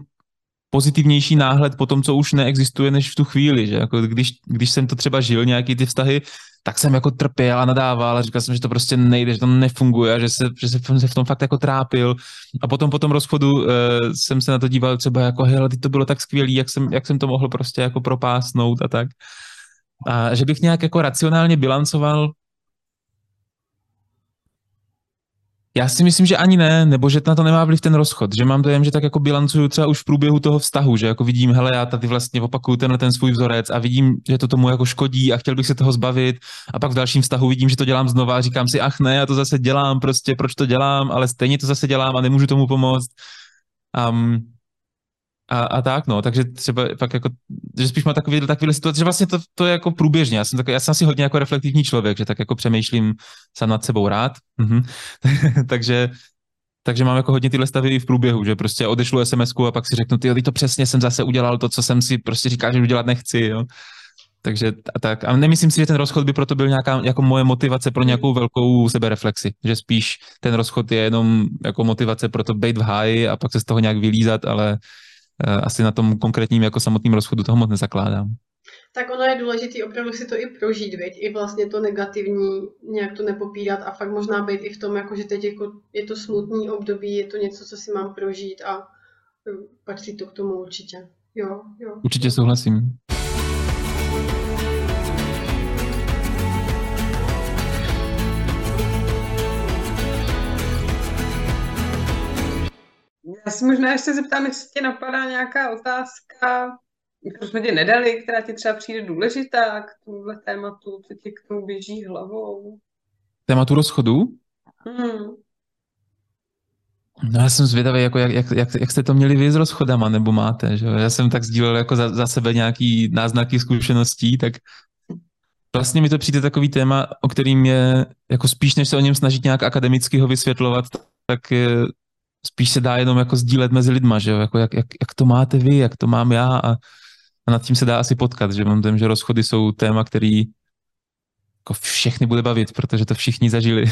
pozitivnější náhled po tom, co už neexistuje, než v tu chvíli, že jako když, když jsem to třeba žil, nějaký ty vztahy, tak jsem jako trpěl a nadával a říkal jsem, že to prostě nejde, že to nefunguje a že se, že se v tom fakt jako trápil. A potom po tom rozchodu uh, jsem se na to díval třeba jako, hele, to bylo tak skvělý, jak jsem, jak jsem to mohl prostě jako propásnout a tak. A že bych nějak jako racionálně bilancoval, Já si myslím, že ani ne, nebo že na to nemá vliv ten rozchod, že mám dojem, že tak jako bilancuju třeba už v průběhu toho vztahu, že jako vidím, hele, já tady vlastně opakuju tenhle ten svůj vzorec a vidím, že to tomu jako škodí a chtěl bych se toho zbavit a pak v dalším vztahu vidím, že to dělám znova a říkám si, ach ne, já to zase dělám, prostě proč to dělám, ale stejně to zase dělám a nemůžu tomu pomoct. Um, a, a tak, no, takže třeba fakt jako, že spíš má takový, takový situace, že vlastně to, to je jako průběžně, já jsem, tak, já jsem asi hodně jako reflektivní člověk, že tak jako přemýšlím sám nad sebou rád, mhm. [laughs] takže, takže mám jako hodně tyhle stavy i v průběhu, že prostě odešlu sms a pak si řeknu, ty to přesně jsem zase udělal to, co jsem si prostě říkal, že udělat nechci, jo. Takže a tak. A nemyslím si, že ten rozchod by proto byl nějaká jako moje motivace pro nějakou velkou sebereflexi. Že spíš ten rozchod je jenom jako motivace pro to být v háji a pak se z toho nějak vylízat, ale asi na tom konkrétním jako samotným rozchodu toho moc nezakládám. Tak ono je důležité opravdu si to i prožít, veď? i vlastně to negativní, nějak to nepopírat a fakt možná být i v tom, jako že teď jako je to smutný období, je to něco, co si mám prožít a eh, patří to k tomu určitě. Jo, jo. Určitě souhlasím. Si možná ještě zeptám, jestli tě napadá nějaká otázka, kterou jsme ti nedali, která ti třeba přijde důležitá k tomuhle tématu, co ti k tomu běží hlavou. Tématu rozchodu? Hmm. No já jsem zvědavý, jako jak, jak, jak, jak jste to měli vy s rozchodama, nebo máte, že Já jsem tak sdílel jako za, za sebe nějaký náznaky zkušeností, tak Vlastně mi to přijde takový téma, o kterým je, jako spíš než se o něm snažit nějak akademicky ho vysvětlovat, tak je, spíš se dá jenom jako sdílet mezi lidma, že jo, jako jak, jak, jak to máte vy, jak to mám já a, a nad tím se dá asi potkat, že mám ten, že rozchody jsou téma, který jako všechny bude bavit, protože to všichni zažili.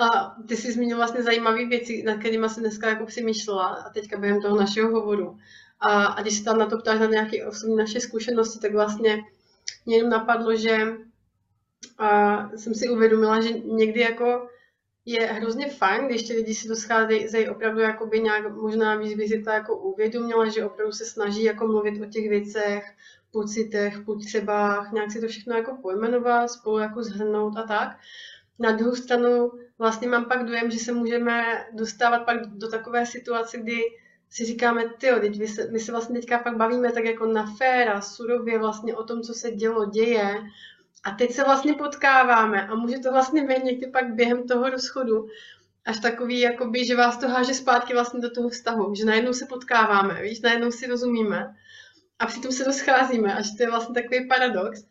A ty jsi zmínil vlastně zajímavé věci, nad kterými jsem dneska jako přemýšlela a teďka během toho našeho hovoru. A, a když se tam na to ptáš na nějaké osobní naše zkušenosti, tak vlastně mě jenom napadlo, že a jsem si uvědomila, že někdy jako je hrozně fajn, když ti lidi si to scházejí opravdu jakoby nějak, možná víc by si to jako uvědomila, že opravdu se snaží jako mluvit o těch věcech, pocitech, potřebách, nějak si to všechno jako pojmenovat, spolu jako zhrnout a tak. Na druhou stranu vlastně mám pak dojem, že se můžeme dostávat pak do takové situace, kdy si říkáme, ty, my se, my se vlastně teďka pak bavíme tak jako na féra, surově vlastně o tom, co se dělo, děje. A teď se vlastně potkáváme a může to vlastně být někdy pak během toho rozchodu až takový, jakoby, že vás to háže zpátky vlastně do toho vztahu, že najednou se potkáváme, víš, najednou si rozumíme a přitom se rozcházíme, až to je vlastně takový paradox.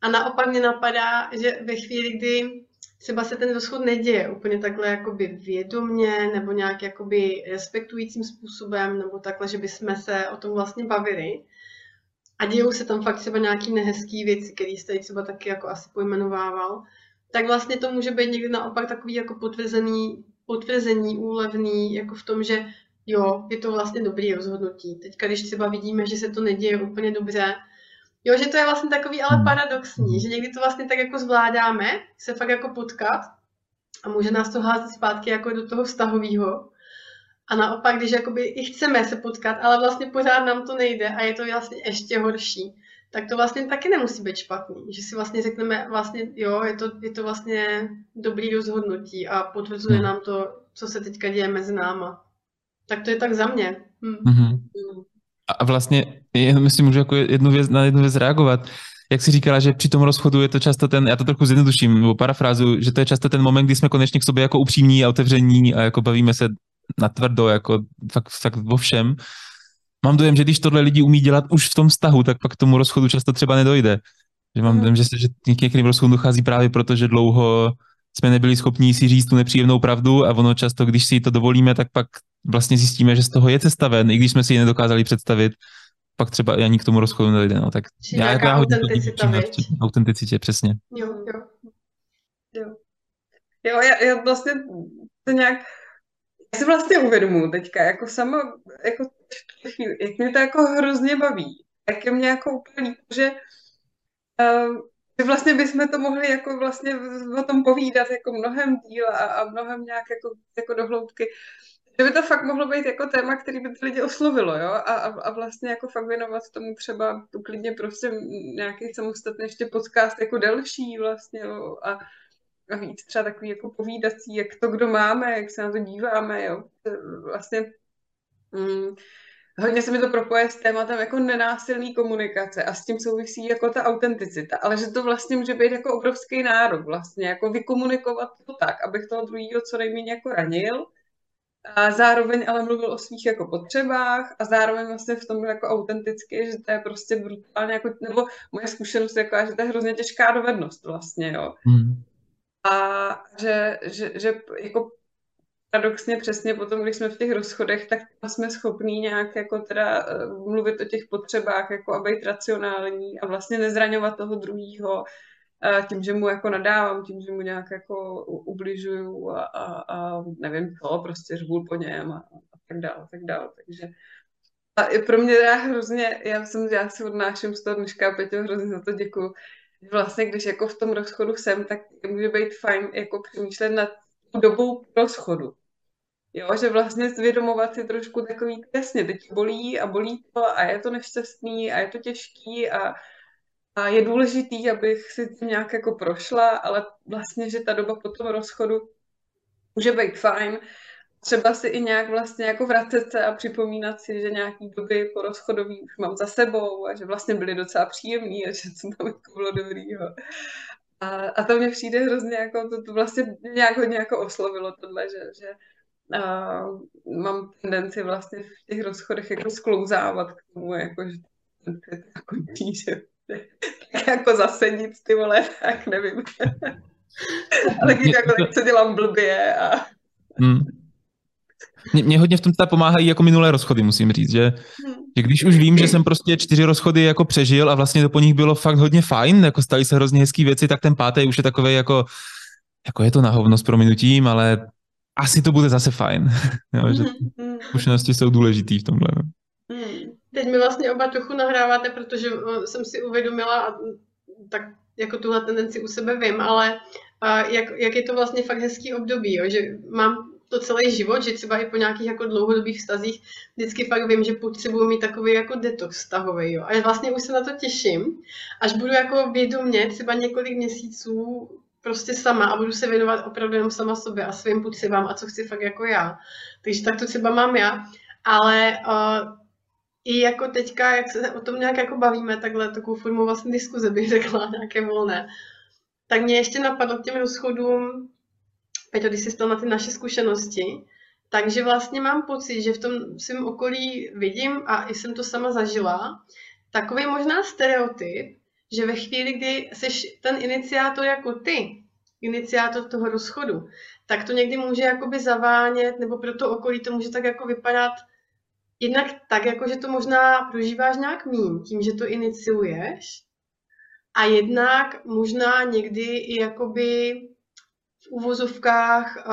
A naopak mě napadá, že ve chvíli, kdy třeba se ten rozchod neděje úplně takhle jakoby vědomně nebo nějak jakoby respektujícím způsobem nebo takhle, že bychom se o tom vlastně bavili. A dějou se tam fakt třeba nějaký nehezký věci, které jste třeba taky jako asi pojmenovával, tak vlastně to může být někdy naopak takový jako potvrzený, potvrzení úlevný, jako v tom, že jo, je to vlastně dobrý rozhodnutí. Teďka, když třeba vidíme, že se to neděje úplně dobře, Jo, že to je vlastně takový ale hmm. paradoxní, že někdy to vlastně tak jako zvládáme, se fakt jako potkat a může nás to házet zpátky jako do toho vztahového. A naopak, když jakoby i chceme se potkat, ale vlastně pořád nám to nejde a je to vlastně ještě horší, tak to vlastně taky nemusí být špatný. Že si vlastně řekneme, vlastně jo, je to, je to vlastně dobrý rozhodnutí a potvrzuje hmm. nám to, co se teďka děje mezi náma. Tak to je tak za mě. Hm. Mm-hmm. A vlastně, jenom myslím, můžu jako jednu věc, na jednu věc reagovat. Jak jsi říkala, že při tom rozchodu je to často ten, já to trochu zjednoduším, nebo parafrázu, že to je často ten moment, kdy jsme konečně k sobě jako upřímní a otevření a jako bavíme se natvrdo, jako fakt, fakt vo všem. Mám dojem, že když tohle lidi umí dělat už v tom vztahu, tak pak k tomu rozchodu často třeba nedojde. Že mám dojem, že se že k některým rozchodům dochází právě proto, že dlouho jsme nebyli schopni si říct tu nepříjemnou pravdu a ono často, když si to dovolíme, tak pak vlastně zjistíme, že z toho je cesta ven, i když jsme si ji nedokázali představit, pak třeba ani k tomu rozchodu nedojde. No. Tak Či já, jako já hodně autenticita, autenticitě, přesně. Jo, jo. Jo, jo já, já vlastně to nějak, si vlastně uvědomuji teďka, jako sama, jako jak mě to jako hrozně baví, jak je mě jako úplně líp, že uh, vlastně bychom to mohli jako vlastně o tom povídat jako mnohem díl a, a mnohem nějak jako, jako dohloubky. Že by to fakt mohlo být jako téma, který by ty lidi oslovilo, jo? A, a, a vlastně jako fakt věnovat tomu třeba tu klidně prostě nějaký samostatný ještě podcast jako delší vlastně, jo? A, a víc třeba takový jako povídací, jak to kdo máme, jak se na to díváme, jo? Vlastně mm, hodně se mi to propoje s tématem jako nenásilný komunikace a s tím souvisí jako ta autenticita, ale že to vlastně může být jako obrovský nárok vlastně, jako vykomunikovat to tak, abych toho druhého co nejméně jako ranil, a zároveň ale mluvil o svých jako potřebách a zároveň vlastně v tom jako autenticky, že to je prostě brutálně jako, nebo moje zkušenost je jako, že to je hrozně těžká dovednost vlastně, jo. Mm. A že, že, že jako paradoxně přesně potom, když jsme v těch rozchodech, tak jsme schopní nějak jako teda eh, mluvit o těch potřebách, jako a být racionální a vlastně nezraňovat toho druhého eh, tím, že mu jako nadávám, tím, že mu nějak jako ubližuju a, a, a nevím co, prostě řvul po něm a, a tak dále, tak dále. Takže a pro mě já hrozně, já jsem, já si odnáším z toho dneška, Peťo, hrozně za to děkuju. Vlastně, když jako v tom rozchodu jsem, tak může být fajn jako přemýšlet nad dobou rozchodu. Jo, že vlastně zvědomovat si trošku takový, jasně, teď bolí a bolí to a je to nešťastný a je to těžký a, a je důležitý, abych si tím nějak jako prošla, ale vlastně, že ta doba po tom rozchodu může být fajn. Třeba si i nějak vlastně jako vracet se a připomínat si, že nějaký doby po rozchodový už mám za sebou a že vlastně byly docela příjemný a že to tam jako bylo dobrýho. A, a to mě přijde hrozně jako, to, to vlastně nějak hodně jako oslovilo tohle, že, že a mám tendenci vlastně v těch rozchodech jako sklouzávat k tomu, jako, že to končí, že jako zase nic, ty vole, tak nevím. [laughs] Ale když jako tak, co dělám blbě a... Hmm. Mě, mě hodně v tom teda pomáhají jako minulé rozchody, musím říct, že, hmm. že když už vím, že jsem prostě čtyři rozchody jako přežil a vlastně to po nich bylo fakt hodně fajn, jako staly se hrozně hezké věci, tak ten pátý už je takový jako, jako je to na hovno s prominutím, ale asi to bude zase fajn. [laughs] jo, že hmm, hmm. zkušenosti jsou důležitý v tomhle. No. Teď mi vlastně oba trochu nahráváte, protože jsem si uvědomila, a tak jako tuhle tendenci u sebe vím, ale jak, jak je to vlastně fakt hezký období, jo? že mám to celý život, že třeba i po nějakých jako dlouhodobých vztazích vždycky fakt vím, že potřebuji mít takový jako detox vztahový. Jo. A vlastně už se na to těším, až budu jako vědomě třeba několik měsíců prostě sama a budu se věnovat opravdu jenom sama sobě a svým potřebám a co chci fakt jako já. Takže tak to třeba mám já. Ale uh, i jako teďka, jak se o tom nějak jako bavíme, takhle takovou formu vlastně diskuze bych [laughs] řekla, nějaké volné, tak mě ještě napadlo k těm rozchodům, Peťo, když jsi na ty naše zkušenosti, takže vlastně mám pocit, že v tom svém okolí vidím, a i jsem to sama zažila, takový možná stereotyp, že ve chvíli, kdy jsi ten iniciátor jako ty, iniciátor toho rozchodu, tak to někdy může jakoby zavánět, nebo pro to okolí to může tak jako vypadat, jednak tak, jako že to možná prožíváš nějak mín, tím, že to iniciuješ, a jednak možná někdy i jakoby v uvozovkách,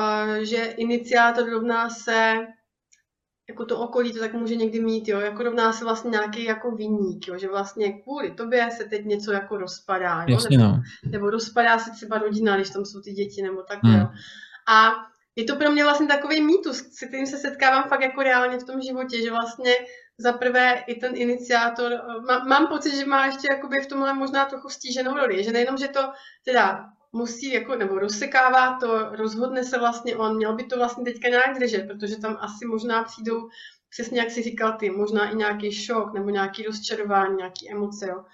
že iniciátor rovná se jako to okolí to tak může někdy mít, jo, jako rovná se vlastně nějaký jako vinník, jo, že vlastně kvůli tobě se teď něco jako rozpadá, jo, Jasně, nebo, no. nebo rozpadá se třeba rodina, když tam jsou ty děti, nebo tak, hmm. jo. A je to pro mě vlastně takový mýtus, se kterým se setkávám fakt jako reálně v tom životě, že vlastně za prvé i ten iniciátor, má, mám pocit, že má ještě jakoby v tomhle možná trochu stíženou roli, že nejenom, že to teda musí jako, nebo rozsekává to, rozhodne se vlastně on, měl by to vlastně teďka nějak držet, protože tam asi možná přijdou, přesně jak si říkal ty, možná i nějaký šok, nebo nějaký rozčarování, nějaký emoce, jo.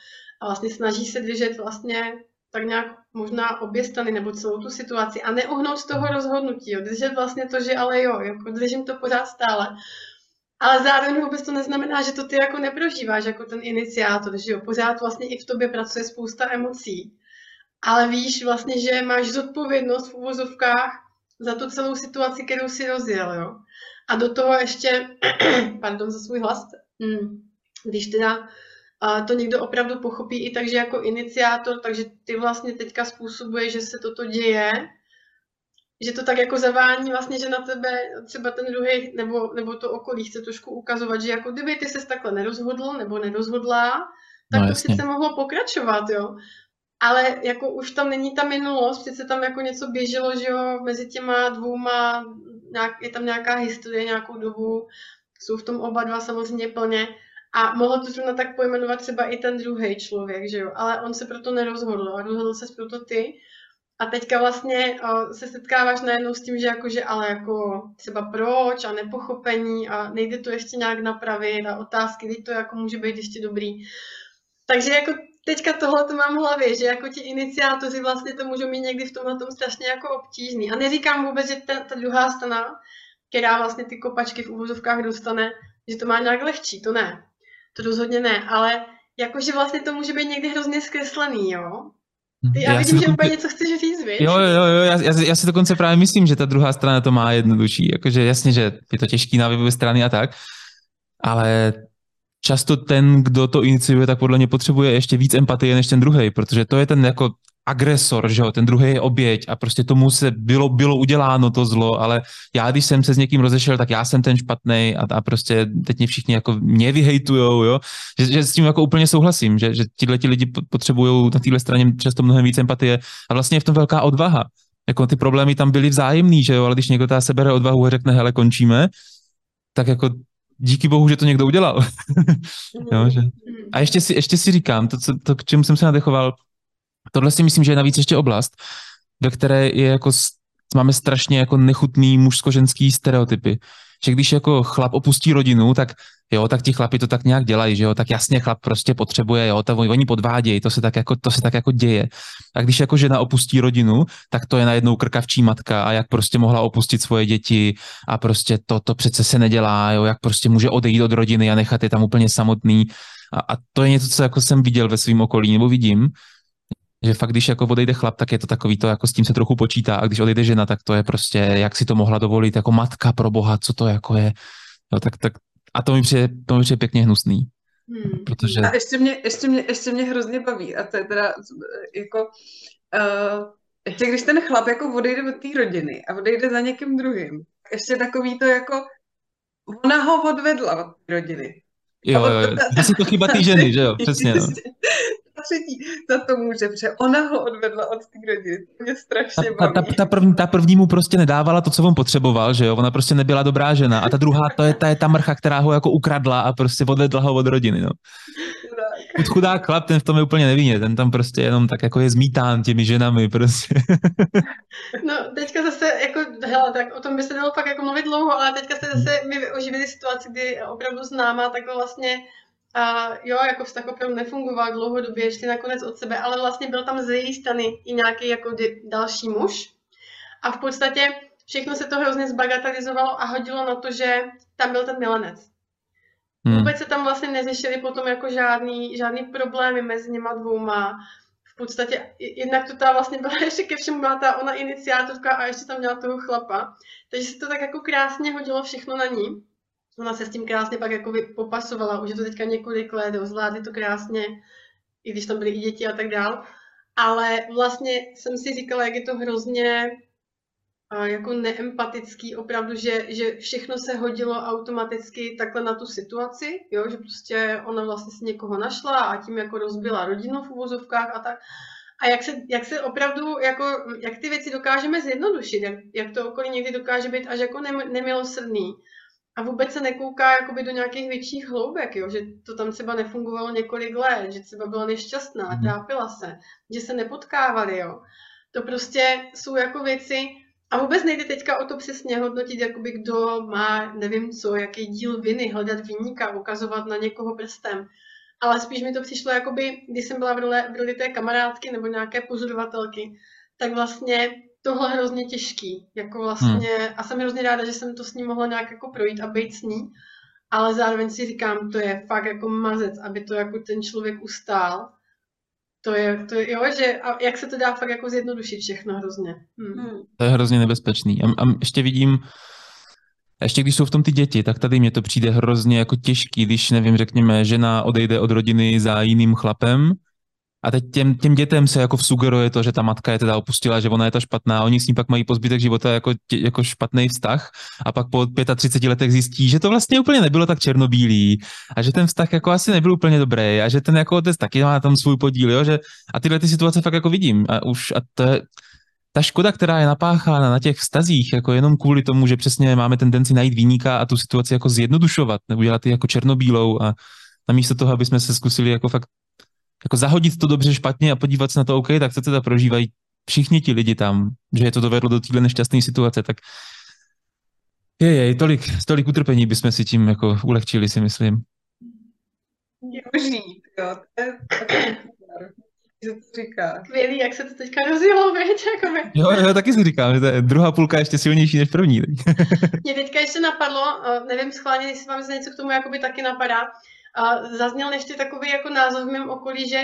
A vlastně snaží se držet vlastně tak nějak možná obě strany nebo celou tu situaci a neuhnout z toho rozhodnutí, jo. držet vlastně to, že ale jo, jako držím to pořád stále. Ale zároveň vůbec to neznamená, že to ty jako neprožíváš jako ten iniciátor, že jo, pořád vlastně i v tobě pracuje spousta emocí. Ale víš vlastně, že máš zodpovědnost v uvozovkách za tu celou situaci, kterou si rozjel, jo. A do toho ještě, [clears throat] pardon za svůj hlas, hmm, když teda to někdo opravdu pochopí i takže jako iniciátor, takže ty vlastně teďka způsobuje, že se toto děje, že to tak jako zavání vlastně, že na tebe třeba ten druhý nebo, nebo to okolí chce trošku ukazovat, že jako kdyby ty se takhle nerozhodl nebo nerozhodla, tak no, to sice mohlo pokračovat, jo. Ale jako už tam není ta minulost, přece tam jako něco běželo, že jo, mezi těma dvouma, nějak, je tam nějaká historie, nějakou dobu, jsou v tom oba dva samozřejmě plně. A mohl to zrovna tak pojmenovat třeba i ten druhý člověk, že jo, ale on se proto nerozhodl a rozhodl se proto ty. A teďka vlastně se setkáváš najednou s tím, že jakože ale jako třeba proč a nepochopení a nejde to ještě nějak napravit a otázky, kdy to jako může být ještě dobrý. Takže jako teďka tohle to mám v hlavě, že jako ti iniciátoři vlastně to můžou mít někdy v tomhle tom strašně jako obtížný. A neříkám vůbec, že ta, ta druhá strana, která vlastně ty kopačky v úvozovkách dostane, že to má nějak lehčí, to ne. To rozhodně ne, ale jakože vlastně to může být někdy hrozně zkreslený, jo. Ty, já, já vidím, že úplně něco chceš říct, víš? Jo, jo, jo, já, já, já si dokonce právě myslím, že ta druhá strana to má jednodušší. Jakože jasně, že je to těžký na webové strany a tak, ale často ten, kdo to iniciuje, tak podle mě potřebuje ještě víc empatie než ten druhý, protože to je ten jako agresor, že jo, ten druhý je oběť a prostě tomu se bylo, bylo uděláno to zlo, ale já, když jsem se s někým rozešel, tak já jsem ten špatný a, a prostě teď mě všichni jako mě vyhejtujou, jo, že, že s tím jako úplně souhlasím, že, že tihle ti lidi potřebují na téhle straně často mnohem víc empatie a vlastně je v tom velká odvaha. Jako ty problémy tam byly vzájemný, že jo, ale když někdo ta sebere odvahu a řekne, hele, končíme, tak jako díky bohu, že to někdo udělal. [laughs] jo, že... A ještě si, ještě si říkám, to, co, to, k čemu jsem se nadechoval, tohle si myslím, že je navíc ještě oblast, ve které je jako, máme strašně jako nechutný mužsko-ženský stereotypy. Že když jako chlap opustí rodinu, tak jo, tak ti chlapi to tak nějak dělají, že jo, tak jasně chlap prostě potřebuje, jo, to oni podvádějí, to se tak jako, to se tak jako děje. A když jako žena opustí rodinu, tak to je najednou krkavčí matka a jak prostě mohla opustit svoje děti a prostě to, to přece se nedělá, jo, jak prostě může odejít od rodiny a nechat je tam úplně samotný. A, a to je něco, co jako jsem viděl ve svém okolí, nebo vidím, že fakt, když jako odejde chlap, tak je to takový to, jako s tím se trochu počítá a když odejde žena, tak to je prostě, jak si to mohla dovolit, jako matka pro boha, co to jako je. Jo, tak, tak, a to mi přijde, to mi přijde pěkně hnusný. Hmm. Protože... A ještě mě, ještě, mě, ještě mě hrozně baví a to je teda jako uh, ještě když ten chlap jako odejde od té rodiny a odejde za někým druhým, ještě takový to jako ona ho odvedla od té rodiny. Jo, jo, jo. Zase to chyba té ženy, že jo, [laughs] přesně. No třetí za to může, protože ona ho odvedla od té rodiny. To mě strašně ta, ta, ta, ta, první, ta první mu prostě nedávala to, co on potřeboval, že jo, ona prostě nebyla dobrá žena a ta druhá, to je ta, je ta mrcha, která ho jako ukradla a prostě odvedla ho od rodiny, no. Chud chudá chlap, ten v tom je úplně nevinně, ten tam prostě jenom tak jako je zmítán těmi ženami prostě. [laughs] No, teďka zase, jako, hele, tak o tom by se dalo fakt jako mluvit dlouho, ale teďka se zase mi oživili situaci, kdy opravdu známá takhle vlastně a jo, jako vztah opravdu nefungoval dlouhodobě, šli nakonec od sebe, ale vlastně byl tam z její strany i nějaký jako další muž. A v podstatě všechno se to hrozně zbagatelizovalo a hodilo na to, že tam byl ten milenec. Hmm. Vůbec se tam vlastně neřešili potom jako žádný, žádný problémy mezi něma dvouma. V podstatě jednak to ta vlastně byla [laughs] ještě ke všemu byla ta ona iniciátorka a ještě tam měla toho chlapa. Takže se to tak jako krásně hodilo všechno na ní ona se s tím krásně pak jako popasovala, už je to teďka několik let, zvládli to krásně, i když tam byly i děti a tak dál. Ale vlastně jsem si říkala, jak je to hrozně jako neempatický opravdu, že, že všechno se hodilo automaticky takhle na tu situaci, jo? že prostě ona vlastně si někoho našla a tím jako rozbila rodinu v uvozovkách a tak. A jak se, jak se opravdu, jako, jak ty věci dokážeme zjednodušit, jak, jak to okolí někdy dokáže být až jako nemilosrdný a vůbec se nekouká jakoby do nějakých větších hloubek, jo? že to tam třeba nefungovalo několik let, že třeba byla nešťastná, mm. trápila se, že se nepotkávali. Jo? To prostě jsou jako věci, a vůbec nejde teďka o to přesně hodnotit, jakoby kdo má, nevím co, jaký díl viny, hledat vyníka, ukazovat na někoho prstem. Ale spíš mi to přišlo, jakoby, když jsem byla v roli, v roli té kamarádky nebo nějaké pozorovatelky, tak vlastně tohle hrozně těžký. Jako vlastně, hmm. a jsem hrozně ráda, že jsem to s ním mohla nějak jako projít a být s ní, ale zároveň si říkám, to je fakt jako mazec, aby to jako ten člověk ustál. To je, to je, jo, že a jak se to dá fakt jako zjednodušit všechno hrozně. Hmm. hmm. To je hrozně nebezpečný. A, a ještě vidím, ještě když jsou v tom ty děti, tak tady mě to přijde hrozně jako těžký, když, nevím, řekněme, žena odejde od rodiny za jiným chlapem, a teď těm, těm dětem se jako sugeruje to, že ta matka je teda opustila, že ona je ta špatná, oni s ní pak mají po zbytek života jako, tě, jako špatný vztah a pak po 35 letech zjistí, že to vlastně úplně nebylo tak černobílý a že ten vztah jako asi nebyl úplně dobrý a že ten jako otec taky má tam svůj podíl, jo? Že, a tyhle ty situace fakt jako vidím a už a to je, ta škoda, která je napáchána na těch vztazích, jako jenom kvůli tomu, že přesně máme tendenci najít výnika a tu situaci jako zjednodušovat, nebo dělat jako černobílou a namísto toho, aby jsme se zkusili jako fakt jako zahodit to dobře, špatně a podívat se na to, OK, tak co teda prožívají všichni ti lidi tam, že je to dovedlo do téhle nešťastné situace, tak je, je, tolik, tolik utrpení bychom si tím jako ulehčili, si myslím. Boží, jo, to je, to říká. Skvělý, jak se to teďka rozjelo, věď, jakoby. Jo, já taky si říkám, že ta druhá půlka je ještě silnější než první. Mě teďka ještě napadlo, nevím schválně, jestli vám se něco k tomu jakoby taky napadá, zazněl ještě takový jako názor v mém okolí, že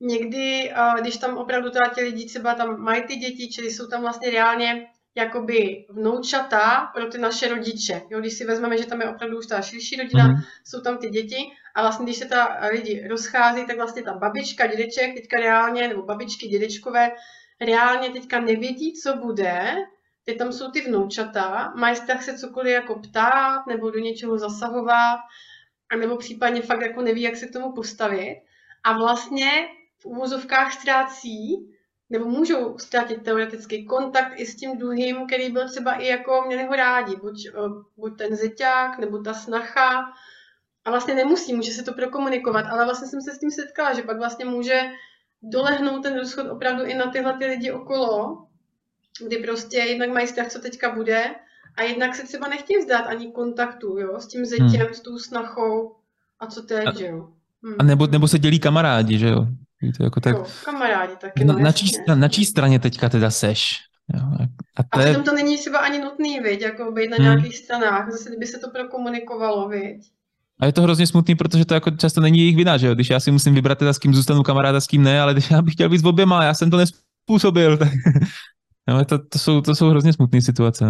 někdy, když tam opravdu teda ti lidi třeba tam mají ty děti, čili jsou tam vlastně reálně jakoby vnoučata pro ty naše rodiče. Jo, když si vezmeme, že tam je opravdu už ta širší rodina, mm. jsou tam ty děti a vlastně když se ta lidi rozchází, tak vlastně ta babička, dědeček teďka reálně, nebo babičky, dědečkové, reálně teďka nevědí, co bude, teď tam jsou ty vnoučata, mají strach se cokoliv jako ptát nebo do něčeho zasahovat a nebo případně fakt jako neví, jak se k tomu postavit. A vlastně v úvozovkách ztrácí nebo můžou ztratit teoreticky kontakt i s tím druhým, který byl třeba i jako měli ho rádi, buď, eh, buď ten zeťák, nebo ta snacha. A vlastně nemusí, může se to prokomunikovat, ale vlastně jsem se s tím setkala, že pak vlastně může dolehnout ten rozchod opravdu i na tyhle ty lidi okolo, kdy prostě jednak mají strach, co teďka bude, a jednak se třeba nechtějí vzdát ani kontaktu, jo, s tím zetěm, hmm. s tou snachou a co teď, a, že jo. Hmm. A nebo, nebo se dělí kamarádi, že jo? To jako tak... Jo, kamarádi taky, no, no, na, čí, na, na čí straně teďka teda seš? Jo, a, to a přitom to není třeba ani nutný, viď, jako být na hmm. nějakých stranách, zase kdyby se to prokomunikovalo, viď. A je to hrozně smutný, protože to jako často není jejich vina, že jo? Když já si musím vybrat teda s kým zůstanu kamaráda, s kým ne, ale když já bych chtěl být s oběma, já jsem to nespůsobil. Tak... [laughs] no, to, to, jsou, to jsou hrozně smutné situace.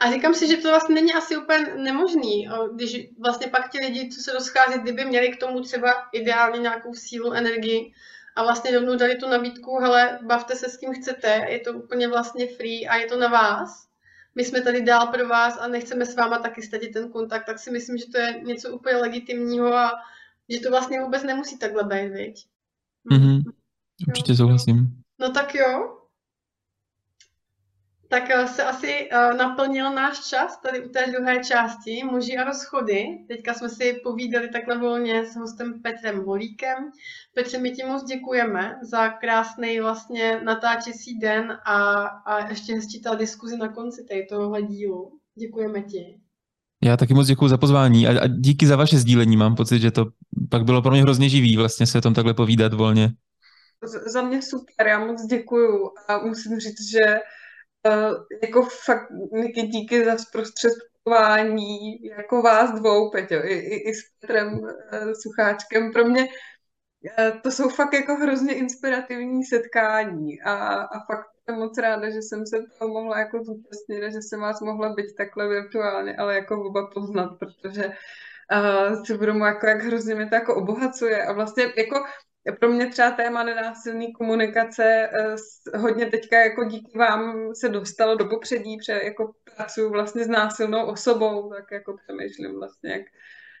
A říkám si, že to vlastně není asi úplně nemožný, když vlastně pak ti lidi, co se rozchází, kdyby měli k tomu třeba ideálně nějakou sílu, energii a vlastně rovnou dali tu nabídku, hele, bavte se s kým chcete, je to úplně vlastně free a je to na vás. My jsme tady dál pro vás a nechceme s váma taky statit ten kontakt, tak si myslím, že to je něco úplně legitimního a že to vlastně vůbec nemusí takhle být, viď? Mm-hmm. Určitě souhlasím. No tak jo, tak eh, se asi uh, naplnil náš čas tady u té druhé části muži a rozchody. Teďka jsme si povídali takhle volně s hostem Petrem Volíkem. Petře, my ti moc děkujeme za krásný vlastně natáčecí den a, a ještě hezčí ta diskuzi na konci tohohle dílu. Děkujeme ti. Já taky moc děkuji za pozvání a, a díky za vaše sdílení. Mám pocit, že to pak bylo pro mě hrozně živý vlastně se o tom takhle povídat volně. Za mě super, já moc děkuju a musím říct, že jako fakt, Niky, díky za zprostředkování jako vás dvou, Peťo, i, i, i s Petrem uh, Sucháčkem. Pro mě uh, to jsou fakt jako hrozně inspirativní setkání a, a fakt jsem moc ráda, že jsem se toho mohla jako zúčastnit že jsem vás mohla být takhle virtuálně, ale jako oba poznat, protože uh, si budu jako jak hrozně mě to jako obohacuje a vlastně jako pro mě třeba téma nenásilné komunikace eh, hodně teďka jako díky vám se dostalo do popředí, protože jako pracuji vlastně s násilnou osobou, tak jako přemýšlím vlastně, jak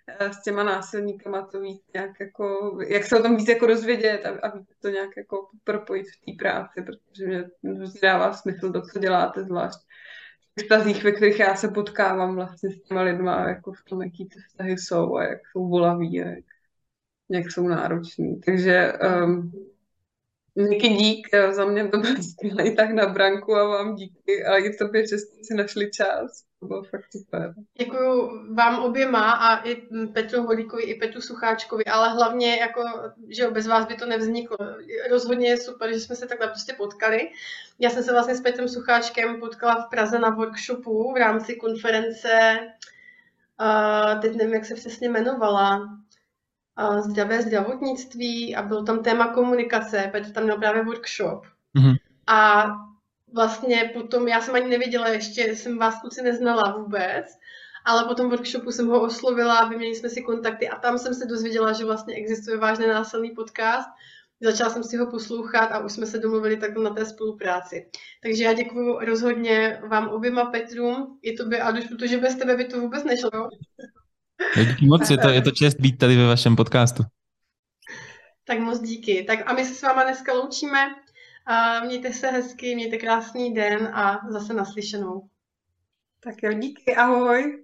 eh, s těma násilníkama to víc nějak jako, jak se o tom víc jako rozvědět a, a to nějak jako propojit v té práci, protože mě dává smysl to, co děláte, zvlášť v vztazích, ve kterých já se potkávám vlastně s těma lidma, jako v tom, jaký ty vztahy jsou a jak jsou volaví a jak jak jsou nároční. Takže um, díky dík, za mě to bylo [laughs] skvělé tak na branku a vám díky a i tobě, že jste si našli čas. To bylo fakt super. Děkuji vám oběma a i Petru Holíkovi, i Petru Sucháčkovi, ale hlavně, jako, že bez vás by to nevzniklo. Rozhodně je super, že jsme se takhle prostě potkali. Já jsem se vlastně s Petrem Sucháčkem potkala v Praze na workshopu v rámci konference, uh, teď nevím, jak se přesně jmenovala, zdravé zdravotnictví a bylo tam téma komunikace, protože tam měl právě workshop. Mm-hmm. A vlastně potom, já jsem ani nevěděla ještě, jsem vás kluci neznala vůbec, ale po tom workshopu jsem ho oslovila, vyměnili jsme si kontakty a tam jsem se dozvěděla, že vlastně existuje vážně násilný podcast. Začala jsem si ho poslouchat a už jsme se domluvili takhle na té spolupráci. Takže já děkuji rozhodně vám oběma Petrům, i tobě Aduš, protože bez tebe by to vůbec nešlo. Díky moc, je to, je to čest být tady ve vašem podcastu. Tak moc díky. Tak a my se s váma dneska loučíme. Mějte se hezky, mějte krásný den a zase naslyšenou. Tak jo, díky, ahoj.